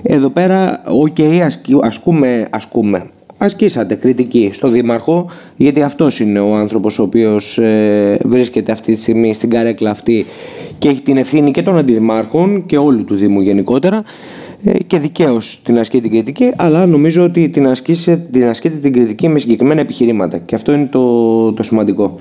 Εδώ πέρα, οκ, ασκ- ασκούμε, ασκούμε ασκήσατε κριτική στο Δήμαρχο γιατί αυτός είναι ο άνθρωπος ο οποίος ε, βρίσκεται αυτή τη στιγμή στην καρέκλα αυτή και έχει την ευθύνη και των αντιδημάρχων και όλου του Δήμου γενικότερα ε, και δικαίως την ασκεί την κριτική αλλά νομίζω ότι την, ασκήσε, την ασκείτε την κριτική με συγκεκριμένα επιχειρήματα και αυτό είναι το, το σημαντικό.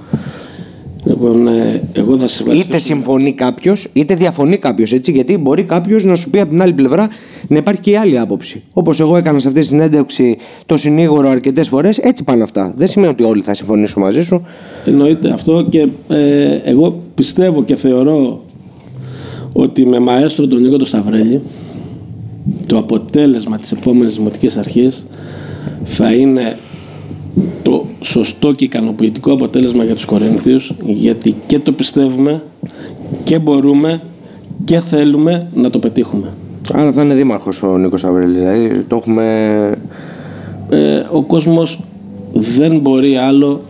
Λοιπόν, ε, εγώ θα σε Είτε συμφωνεί κάποιος, είτε διαφωνεί κάποιος. Έτσι, γιατί μπορεί κάποιος να σου πει από την άλλη πλευρά να υπάρχει και η άλλη άποψη. Όπως εγώ έκανα σε αυτή τη συνέντευξη το συνήγορο αρκετές φορές, έτσι πάνε αυτά. Δεν σημαίνει ότι όλοι θα συμφωνήσουν μαζί σου. Εννοείται αυτό και ε, εγώ πιστεύω και θεωρώ ότι με μαέστρο τον Νίκο το Σταυρέλη το αποτέλεσμα της επόμενης δημοτικής αρχής θα είναι το σωστό και ικανοποιητικό αποτέλεσμα για τους Κορίνθιους γιατί και το πιστεύουμε και μπορούμε και θέλουμε να το πετύχουμε. Άρα θα είναι δήμαρχος ο Νίκος Αβρέλης. Δηλαδή το έχουμε... Ε, ο κόσμος δεν μπορεί άλλο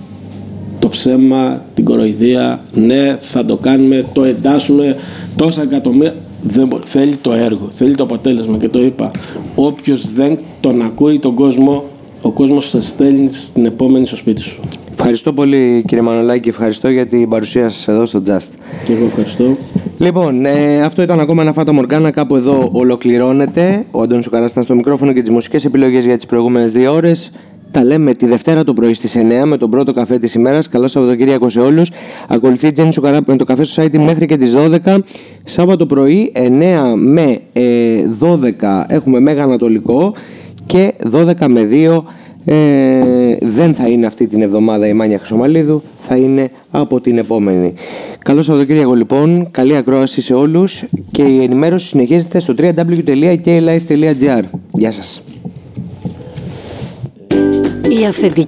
το ψέμα, την κοροϊδία. Ναι, θα το κάνουμε, το εντάσσουμε τόσα εκατομμύρια. Δεν μπορεί. Θέλει το έργο, θέλει το αποτέλεσμα και το είπα. Όποιος δεν τον ακούει τον κόσμο, ο κόσμος θα στέλνει στην επόμενη στο σπίτι σου. Ευχαριστώ πολύ κύριε Μανολάκη, ευχαριστώ για την παρουσία σας εδώ στο Just. Και εγώ ευχαριστώ. Λοιπόν, ε, αυτό ήταν ακόμα ένα Φάτα Μοργκάνα. Κάπου εδώ ολοκληρώνεται. Ο Αντώνης Ουκαράς ήταν στο μικρόφωνο και τις μουσικές επιλογές για τις προηγούμενες δύο ώρες. Τα λέμε τη Δευτέρα το πρωί στις 9 με τον πρώτο καφέ της ημέρας. Καλό Σαββατοκύριακο σε όλους. Ακολουθεί η Τζέννη Σουκαρά με το καφέ στο site μέχρι και τις 12. Σάββατο πρωί 9 με ε, 12 έχουμε Μέγα Ανατολικό και 12 με 2 ε, δεν θα είναι αυτή την εβδομάδα η Μάνια Χρυσομαλίδου, θα είναι από την επόμενη. Καλό Σαββατοκύριακο λοιπόν, καλή ακρόαση σε όλους και η ενημέρωση συνεχίζεται στο www.klife.gr. Γεια σας. Η αυθεντική